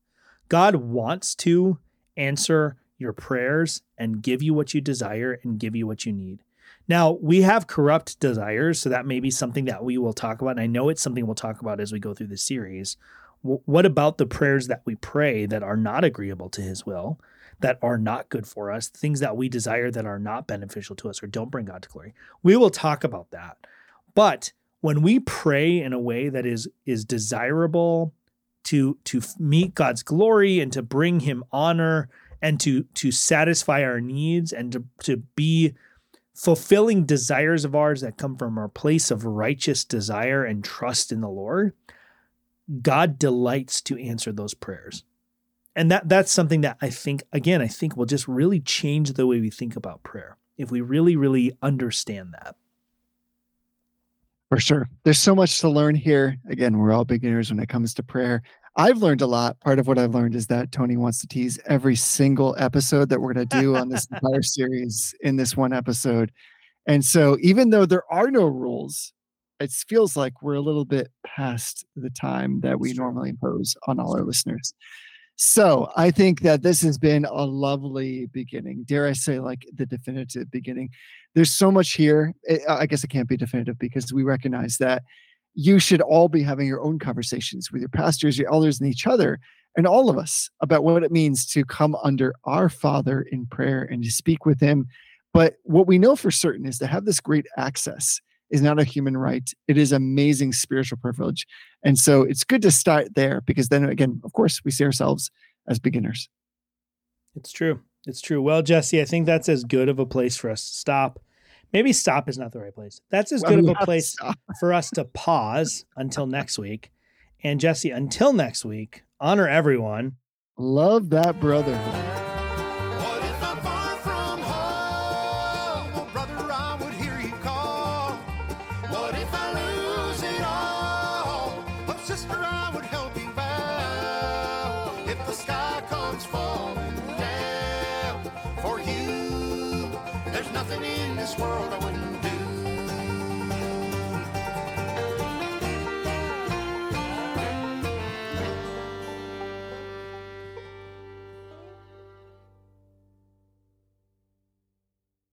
God wants to answer your prayers and give you what you desire and give you what you need. Now, we have corrupt desires, so that may be something that we will talk about. And I know it's something we'll talk about as we go through the series. W- What about the prayers that we pray that are not agreeable to his will, that are not good for us, things that we desire that are not beneficial to us or don't bring God to glory? We will talk about that. But when we pray in a way that is is desirable to to meet God's glory and to bring him honor and to to satisfy our needs and to, to be fulfilling desires of ours that come from our place of righteous desire and trust in the Lord, God delights to answer those prayers. And that that's something that I think again I think will just really change the way we think about prayer if we really really understand that. For sure. There's so much to learn here. Again, we're all beginners when it comes to prayer. I've learned a lot. Part of what I've learned is that Tony wants to tease every single episode that we're going to do on this [laughs] entire series in this one episode. And so, even though there are no rules, it feels like we're a little bit past the time that we normally impose on all our listeners. So, I think that this has been a lovely beginning. Dare I say, like the definitive beginning there's so much here. Eh, I I guess it can't be definitive because we recognize that you should all be having your own conversations with your pastors, your elders, and each other, and all of us about what it means to come under our Father in prayer and to speak with Him. But what we know for certain is to have this great access is not a human right. It is amazing spiritual privilege. And so it's good to start there because then again, of course, we see ourselves as beginners. It's true. It's true. Well, Jesse, I think that's as good of a place for us to stop. Maybe stop is not the right place. That's as Well, good of a place [laughs] for us to pause until next week. And Jesse, until next week, honor everyone. Love that brotherhood.